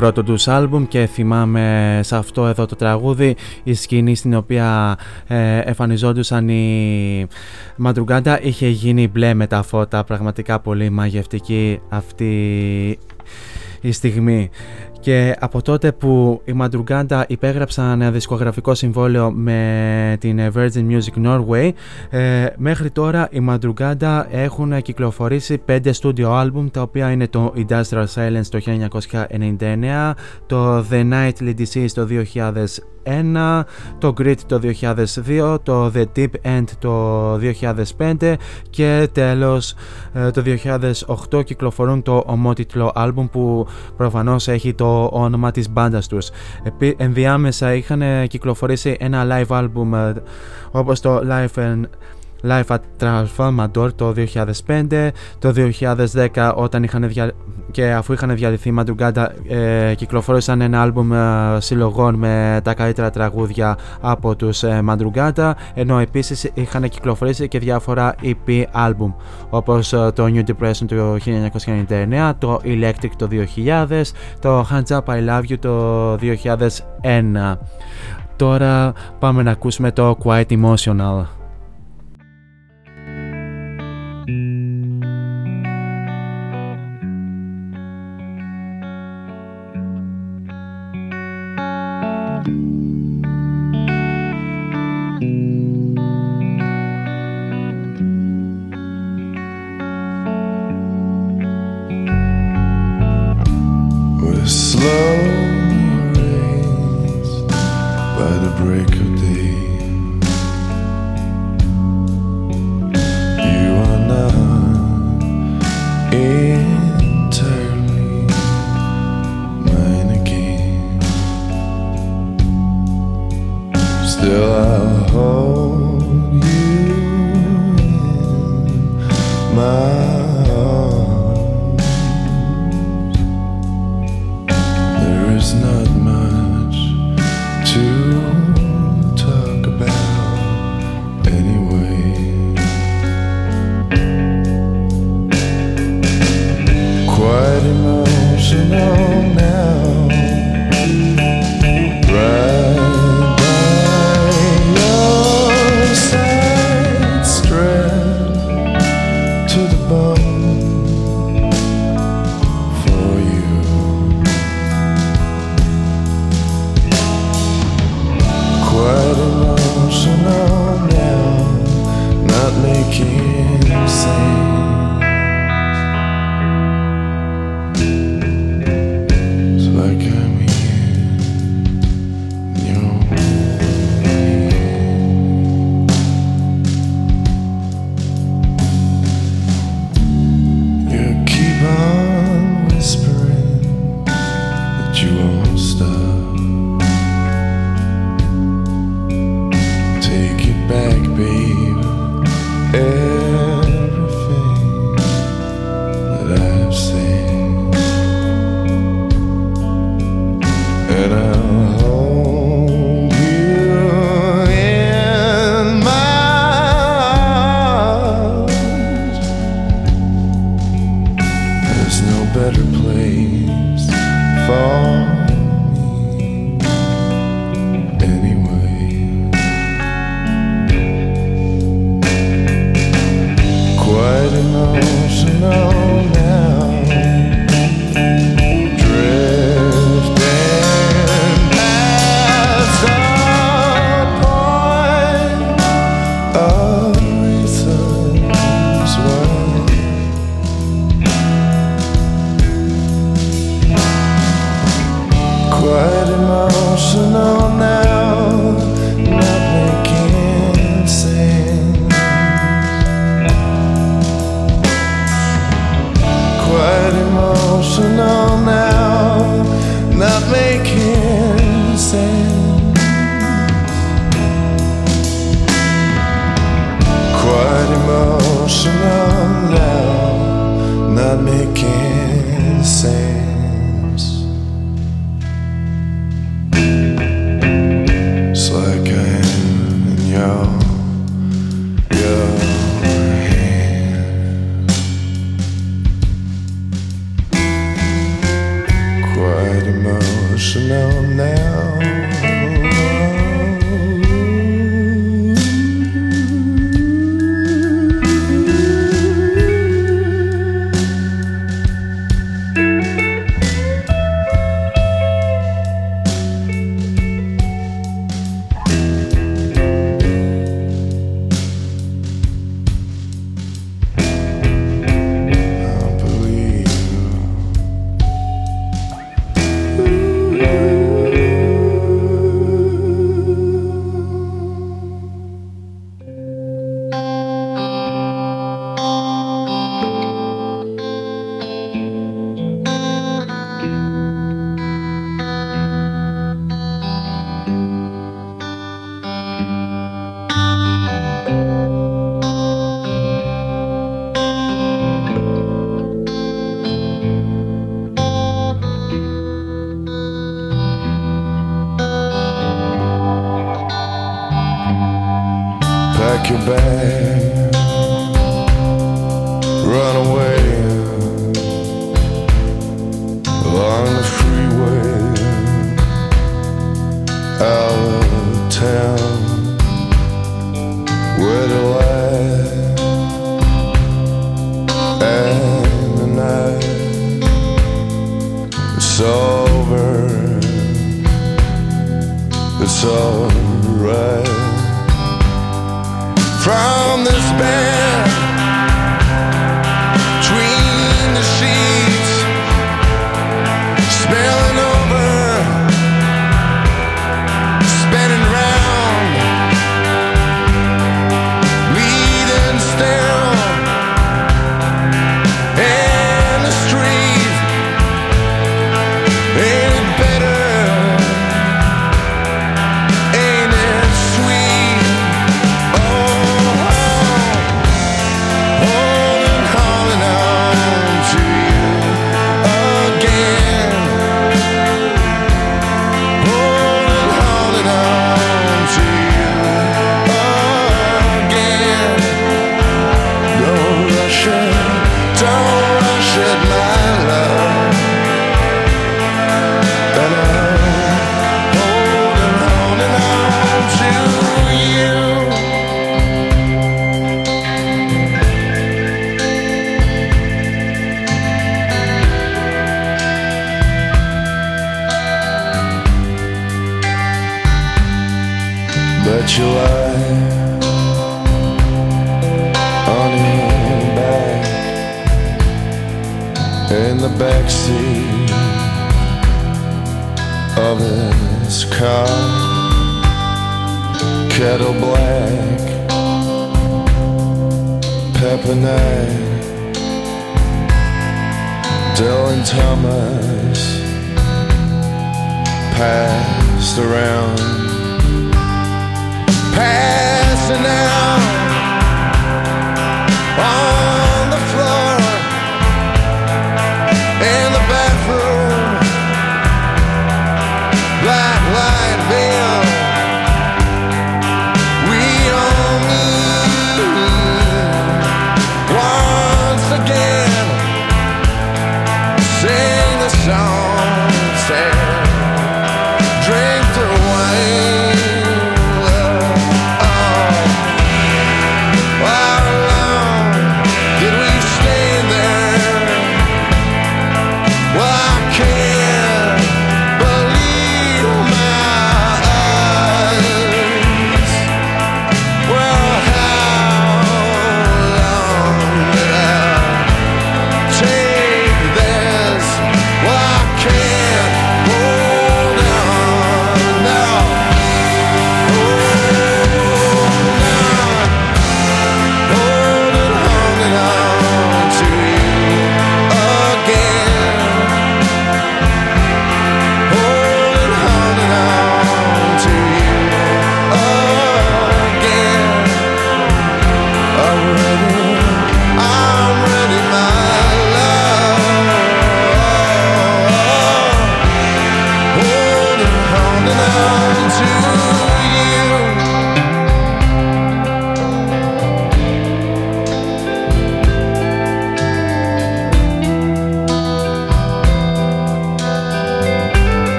Πρώτο τους άλμπουμ και θυμάμαι σε αυτό εδώ το τραγούδι η σκηνή στην οποία ε, εμφανιζόντουσαν οι Μαντρουγκάντα είχε γίνει μπλε με τα φώτα πραγματικά πολύ μαγευτική αυτή η στιγμή και από τότε που οι Μαντρουγκάντα υπέγραψαν ένα δισκογραφικό συμβόλαιο με την Virgin Music Norway ε, μέχρι τώρα οι Μαντρουγκάντα έχουν κυκλοφορήσει πέντε studio album τα οποία είναι το Industrial Silence το 1999 το The Nightly Disease το 2001 το Grit το 2002 το The Deep End το 2005 και τέλος ε, το 2008 κυκλοφορούν το ομότιτλο album που προφανώς έχει το όνομα της μπάντας τους. Επί, ενδιάμεσα είχαν κυκλοφορήσει ένα live album ε, όπως το Life and Life at Transformador το 2005, το 2010 όταν είχαν δια... και αφού είχαν διαλυθεί Μαντουγκάντα ε, κυκλοφόρησαν ένα άλμπουμ ε, συλλογών με τα καλύτερα τραγούδια από τους ε, Μαντουγκάντα ενώ επίσης είχαν κυκλοφορήσει και διάφορα EP άλμπουμ όπως ε, το New Depression το 1999, το Electric το 2000, το Hands Up I Love You το 2001. Τώρα πάμε να ακούσουμε το Quite Emotional. quite emotional shadow black, pepper night, Dylan Thomas passed around, passing out. On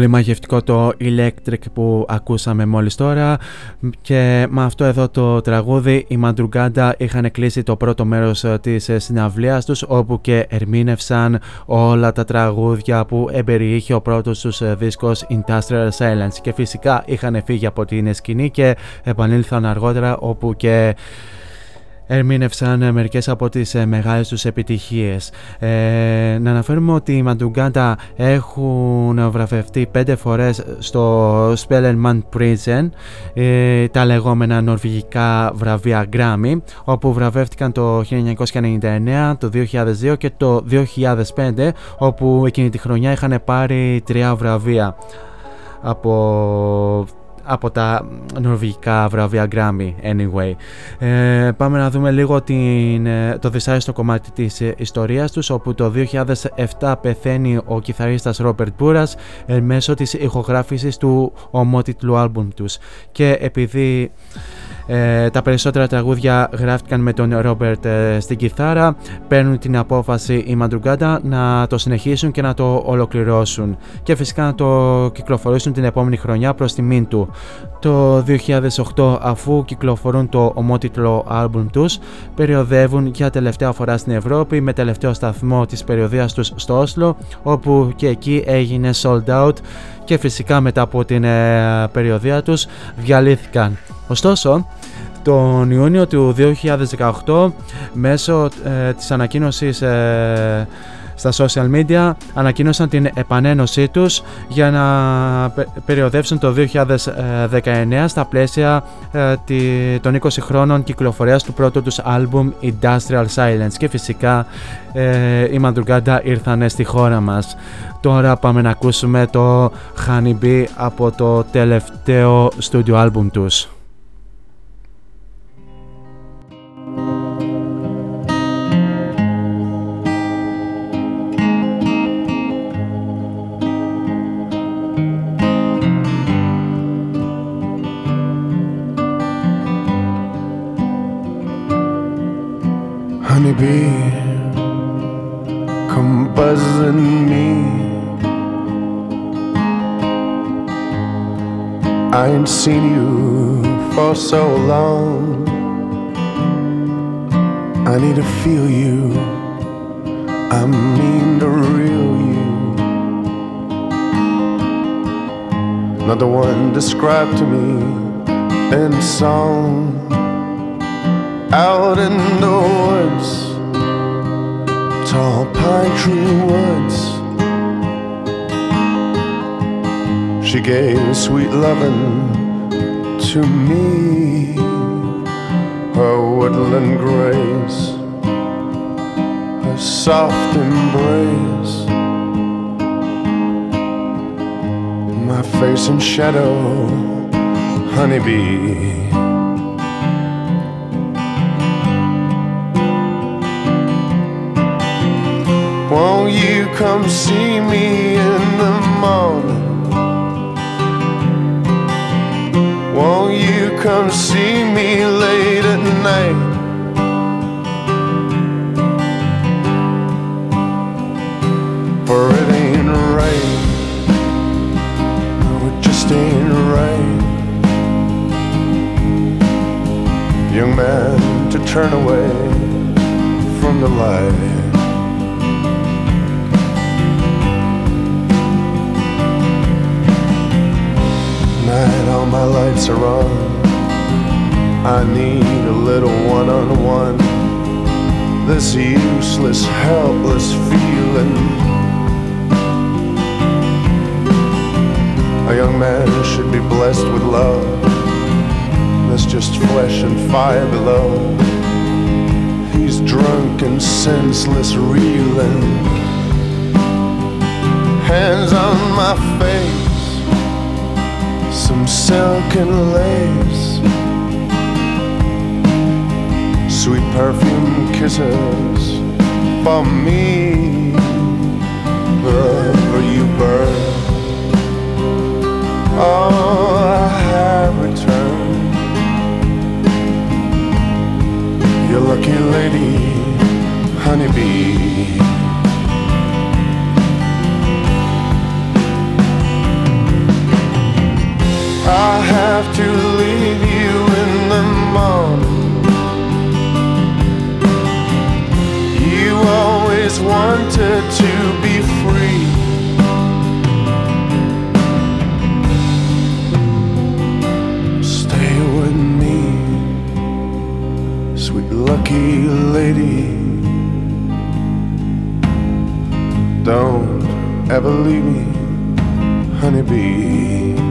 Πολύ μαγευτικό το Electric που ακούσαμε μόλις τώρα. Και με αυτό εδώ το τραγούδι οι Μαντρουγκάντα είχαν κλείσει το πρώτο μέρος ε, της ε, συναυλίας τους όπου και ερμήνευσαν όλα τα τραγούδια που εμπεριείχε ο πρώτος τους ε, δίσκος Industrial Silence. Και φυσικά είχαν φύγει από την σκηνή και επανήλθαν αργότερα όπου και ερμήνευσαν μερικές από τις ε, μεγάλες τους επιτυχίες. Ε, να αναφέρουμε ότι οι Μαντουγκάντα έχουν βραβευτεί πέντε φορές στο Spellerman Prison ε, τα λεγόμενα νορβηγικά βραβεία Grammy όπου βραβεύτηκαν το 1999, το 2002 και το 2005 όπου εκείνη τη χρονιά είχαν πάρει τρία βραβεία από από τα νορβηγικά βραβεία Grammy anyway. Ε, πάμε να δούμε λίγο την, ε, το δυσάρεστο κομμάτι της ε, ιστορίας τους όπου το 2007 πεθαίνει ο κιθαρίστας Ρόμπερτ Μπούρας ε, μέσω της ηχογράφησης του ομότιτλου άλμπουμ τους και επειδή ε, τα περισσότερα τραγούδια γράφτηκαν με τον Ρόμπερτ ε, στην κιθάρα. Παίρνουν την απόφαση οι Μαντρουγκάντα να το συνεχίσουν και να το ολοκληρώσουν και φυσικά να το κυκλοφορήσουν την επόμενη χρονιά προς τιμήν του. Το 2008 αφού κυκλοφορούν το ομότιτλο άλμπουμ τους περιοδεύουν για τελευταία φορά στην Ευρώπη με τελευταίο σταθμό της περιοδίας τους στο Όσλο όπου και εκεί έγινε sold out και φυσικά μετά από την ε, περιοδία τους διαλύθηκαν. Ωστόσο, τον Ιούνιο του 2018 μέσω ε, της ανακοίνωσης ε, στα social media ανακοίνωσαν την επανένωσή τους για να περιοδεύσουν το 2019 στα πλαίσια ε, των 20 χρόνων κυκλοφορίας του πρώτου τους άλμπουμ Industrial Silence και φυσικά ε, οι Μαντρουγκάντα ήρθαν στη χώρα μας. Τώρα πάμε να ακούσουμε το Honey Bee από το τελευταίο studio άλμπουμ τους. Honeybee, come buzzing me. I ain't seen you for so long. I need to feel you. I mean to real you. Not the one described to me in song out in the woods tall pine tree woods. She gave sweet loving to me, her woodland grace, her soft embrace, my face in shadow, honeybee. Won't you come see me in the morning? Won't you come see me late at night? For it ain't right. No, it just ain't right. Young man, to turn away from the light. Night all my lights are on. I need a little one-on-one. This useless, helpless feeling. A young man should be blessed with love. There's just flesh and fire below. He's drunk and senseless reeling. Hands on my face some silken lace, sweet perfume kisses for me. Wherever you burn, oh, I have returned. Your lucky lady, honeybee. I have to leave you in the morning. You always wanted to be free. Stay with me, sweet lucky lady. Don't ever leave me, honeybee.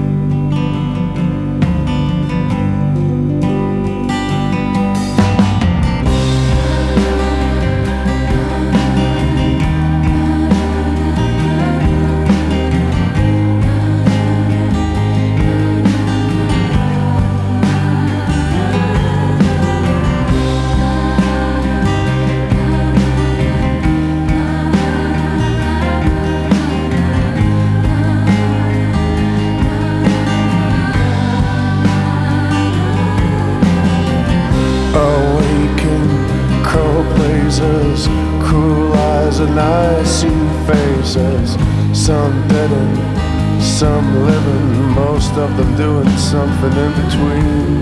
Something in between.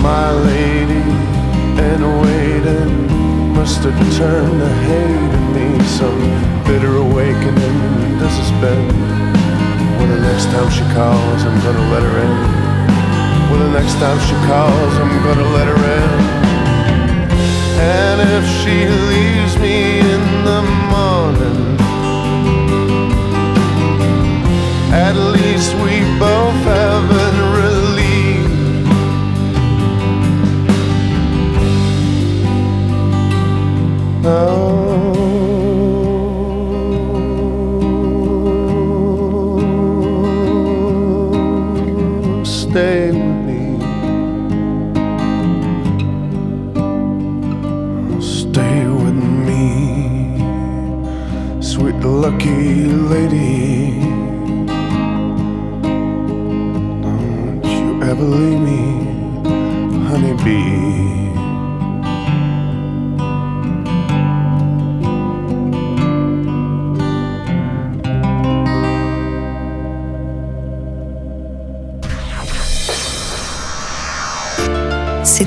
My lady and waiting must have turned to in me. Some bitter awakening this has been. When the next time she calls, I'm gonna let her in. When the next time she calls, I'm gonna let her in. And if she leaves me in the morning, at least we both have been relieved. Oh,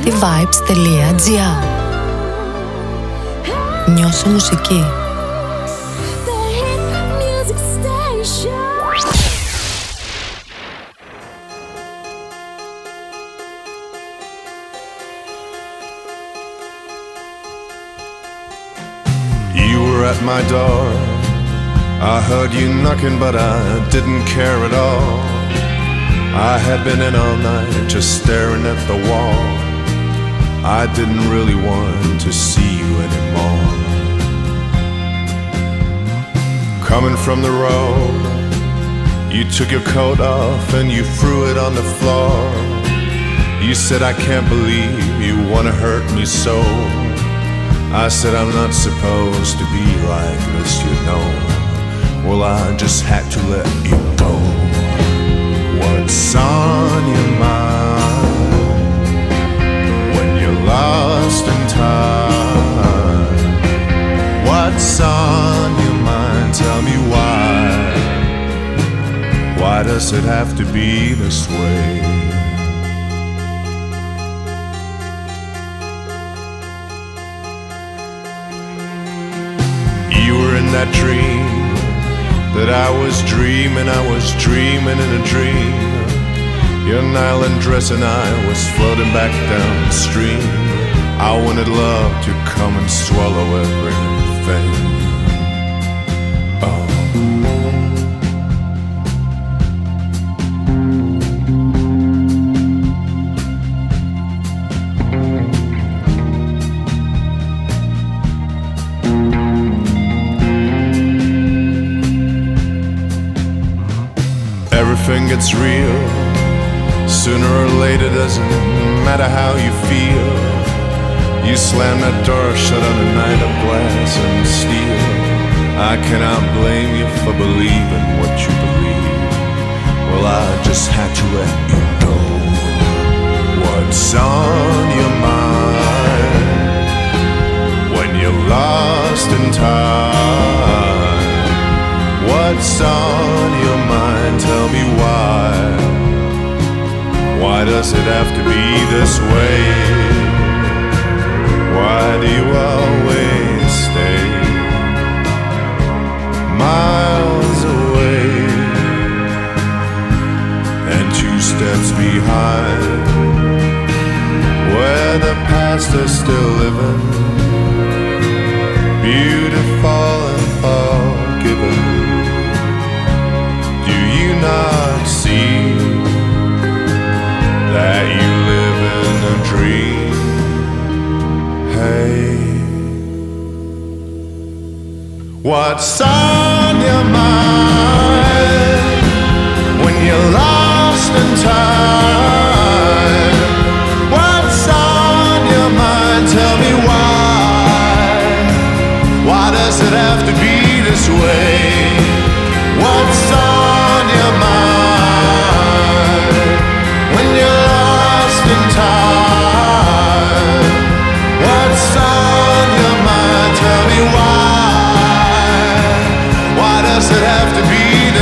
cityvibes.gr Νιώσε μουσική. You were at my door. I heard you knocking, but I didn't care at all. I had been in all night just staring at the wall. I didn't really want to see you anymore. Coming from the road, you took your coat off and you threw it on the floor. You said, I can't believe you wanna hurt me so. I said, I'm not supposed to be like this, you know. Well, I just had to let you go. What's on your mind lost in time? What's on your mind? Tell me why. Why does it have to be this way? You were in that dream that I was dreaming, I was dreaming in a dream. Your nylon dress and I was floating back down the stream. I wanted love to come and swallow everything. Oh. Everything gets real. Later, doesn't matter how you feel. You slam that door shut on a night of glass and steel. I cannot blame you for believing what you believe. Well, I just had to let you know what's on your mind when you're lost in time. What's on your mind? Tell me why. Why does it have to be this way? Why do you always stay miles away and two steps behind where the past is still living? Beautiful and forgiven. Do you not see what's on your mind when you're lost in time? What's on your mind? Tell me why. Why does it have to be this way? What's on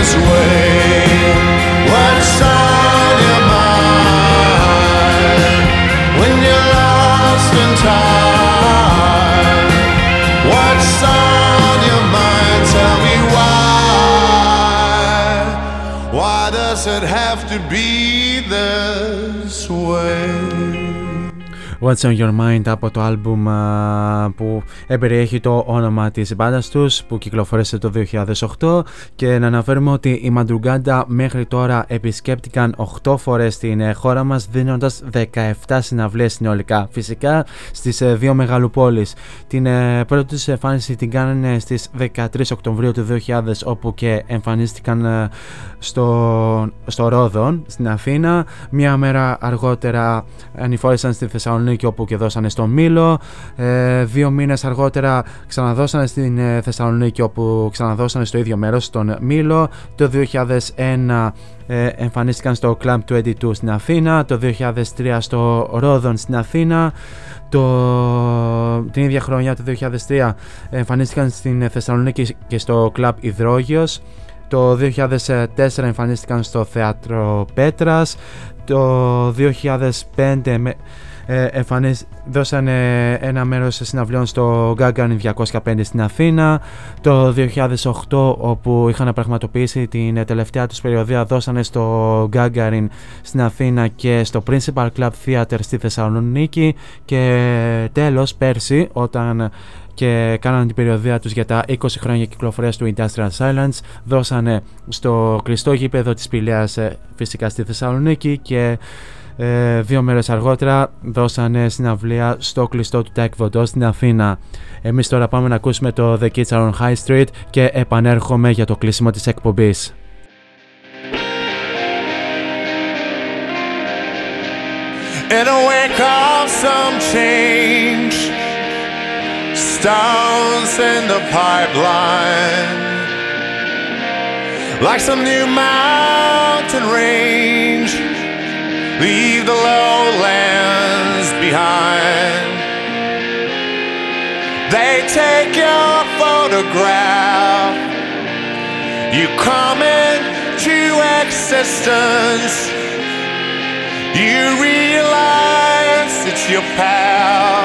this way? What's on your mind when you're lost? What's on your mind? Tell me why. Why does it have to be What's on Your Mind από το άλμπουμ α, που εμπεριέχει το όνομα της μπάντας τους που κυκλοφόρησε το 2008 και να αναφέρουμε ότι οι Μαντρουγκάντα μέχρι τώρα επισκέπτηκαν 8 φορές στην ε, χώρα μας δίνοντας 17 συναυλίες συνολικά φυσικά στις ε, δύο μεγαλοπόλεις. Την ε, πρώτη τους εμφάνιση την κάνανε στις 13 Οκτωβρίου του 2000 όπου και εμφανίστηκαν ε, στο, στο Ρόδον στην Αθήνα. Μία μέρα αργότερα ανηφόρησαν στη Θεσσαλονίκη όπου και δώσανε στο Μήλο. Ε, δύο μήνες αργότερα ξαναδώσανε στην ε, Θεσσαλονίκη όπου ξαναδώσανε στο ίδιο μέρος στον Μήλο. Το 2001 ε, εμφανίστηκαν στο Club 22 στην Αθήνα. Το 2003 στο Ρόδον στην Αθήνα. Το, την ίδια χρονιά το 2003 εμφανίστηκαν στην Θεσσαλονίκη και στο Club Ιδρόγειος. Το 2004 εμφανίστηκαν στο Θέατρο Πέτρας. Το 2005 με, ε, εμφανίζ... δώσανε ένα μέρος συναυλιών στο Gagarin 205 στην Αθήνα. Το 2008 όπου είχαν πραγματοποιήσει την τελευταία τους περιοδία δώσανε στο Gagarin στην Αθήνα και στο Principal Club Theater στη Θεσσαλονίκη και τέλος πέρσι όταν και κάνανε την περιοδία τους για τα 20 χρόνια κυκλοφορίας του Industrial Silence δώσανε στο κλειστό γήπεδο της Πηλέας ε, φυσικά στη Θεσσαλονίκη και ε, δύο μέρες αργότερα δώσανε συναυλία στο κλειστό του Τέκβοντο στην Αθήνα. Εμείς τώρα πάμε να ακούσουμε το The Kids Are on High Street και επανέρχομαι για το κλείσιμο της εκπομπής. In a wake of some change, stones in the pipeline, like some new mountain range. Leave the lowlands behind. They take your photograph, you come into existence. You realize it's your path,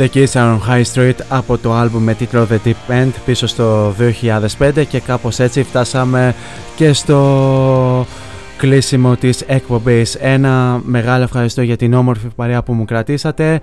The Kiss on High Street από το album με τίτλο The Deep End πίσω στο 2005 και κάπως έτσι φτάσαμε και στο κλείσιμο της εκπομπής. Ένα μεγάλο ευχαριστώ για την όμορφη παρέα που μου κρατήσατε.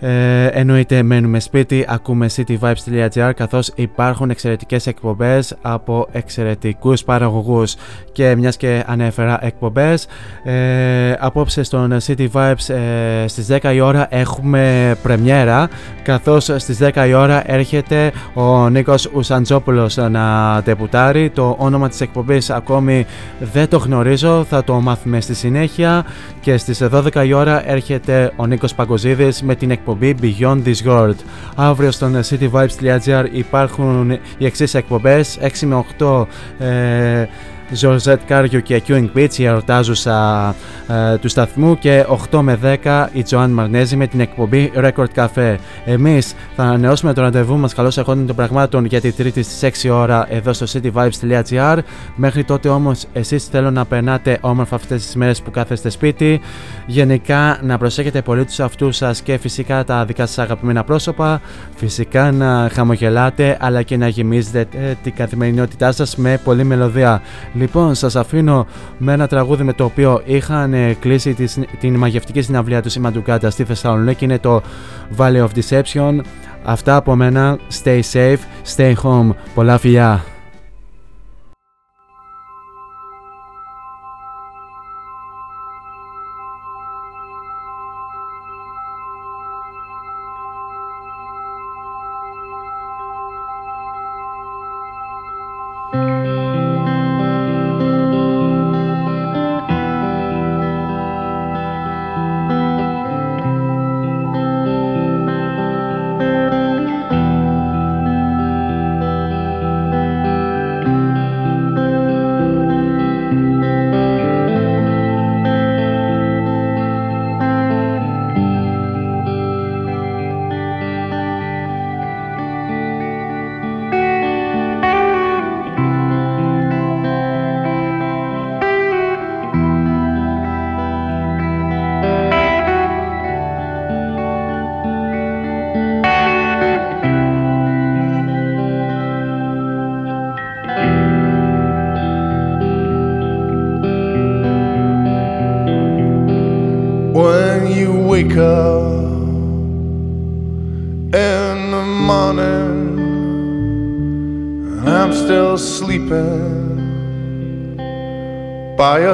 Ε, εννοείται μένουμε σπίτι, ακούμε cityvibes.gr καθώς υπάρχουν εξαιρετικές εκπομπές από εξαιρετικούς παραγωγούς. Και μιας και ανέφερα εκπομπές ε, απόψε στον City Vibes ε, στις 10 η ώρα έχουμε πρεμιέρα καθώς στις 10 η ώρα έρχεται ο Νίκος Ουσαντζόπουλος να τεπουτάρει. Το όνομα της εκπομπής ακόμη δεν το γνωρίζω θα το μάθουμε στη συνέχεια. Και στις 12 η ώρα έρχεται ο Νίκος Παγκοζίδης με την εκπομπή Beyond This World. Αύριο στον cityvibes.gr υπάρχουν οι εξής εκπομπές 6 με 8 ε, Ζορζέτ Κάριο και Queuing Beach, η εορτάζουσα ε, του σταθμού και 8 με 10 η Τζοάν Μαρνέζη με την εκπομπή Record Cafe. Εμείς θα ανανεώσουμε το ραντεβού μας καλώς ερχόντων των πραγμάτων για τη Τρίτη στις 6 ώρα εδώ στο cityvibes.gr. Μέχρι τότε όμως εσείς θέλω να περνάτε όμορφα αυτές τις μέρες που κάθεστε σπίτι. Γενικά να προσέχετε πολύ τους αυτού σας και φυσικά τα δικά σας αγαπημένα πρόσωπα. Φυσικά να χαμογελάτε αλλά και να γεμίζετε την καθημερινότητά σας με πολλή μελωδία. Λοιπόν, σας αφήνω με ένα τραγούδι με το οποίο είχαν ε, κλείσει την μαγευτική συναυλία του Σιμαντουκάτα στη Θεσσαλονίκη. Είναι το Valley of Deception. Αυτά από μένα. Stay safe, stay home. Πολλά φιλιά.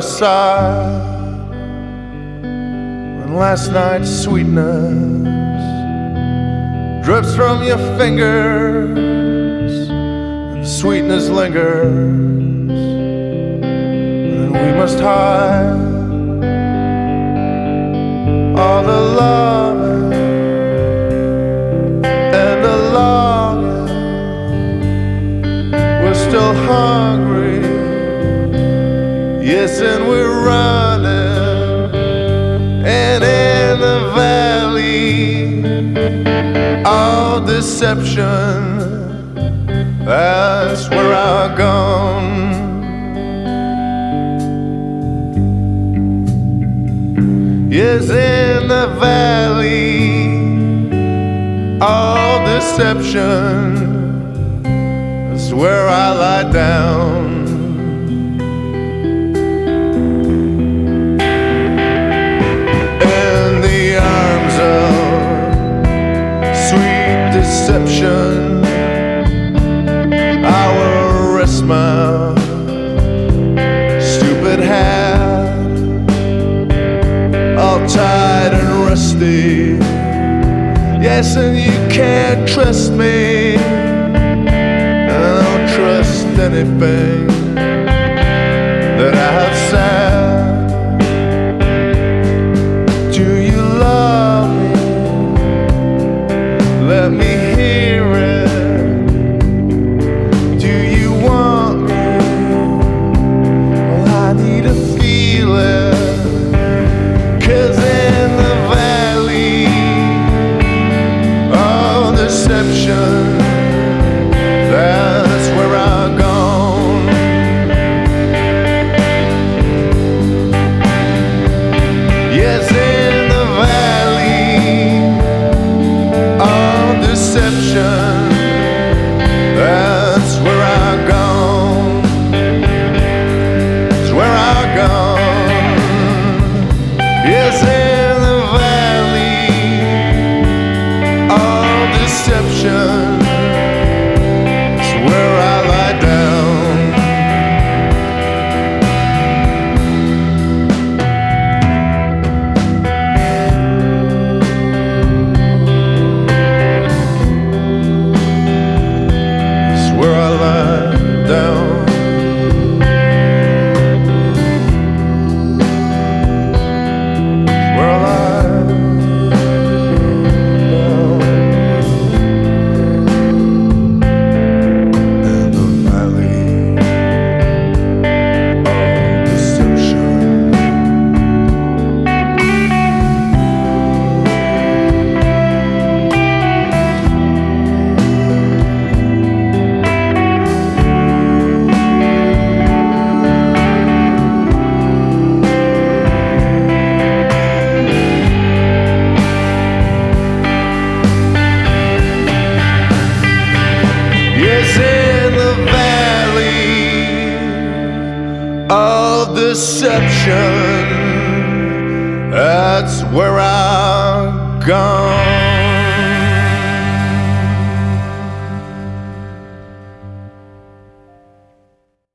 Side. When last night's sweetness drips from your fingers and sweetness lingers and we must hide all the love Yes, and we're running, and in the valley, all deception. That's where I've gone. Yes, in the valley, all deception. That's where I lie down. Deception. I will rest my stupid hand, all tied and rusty. Yes, and you can't trust me. I don't trust anything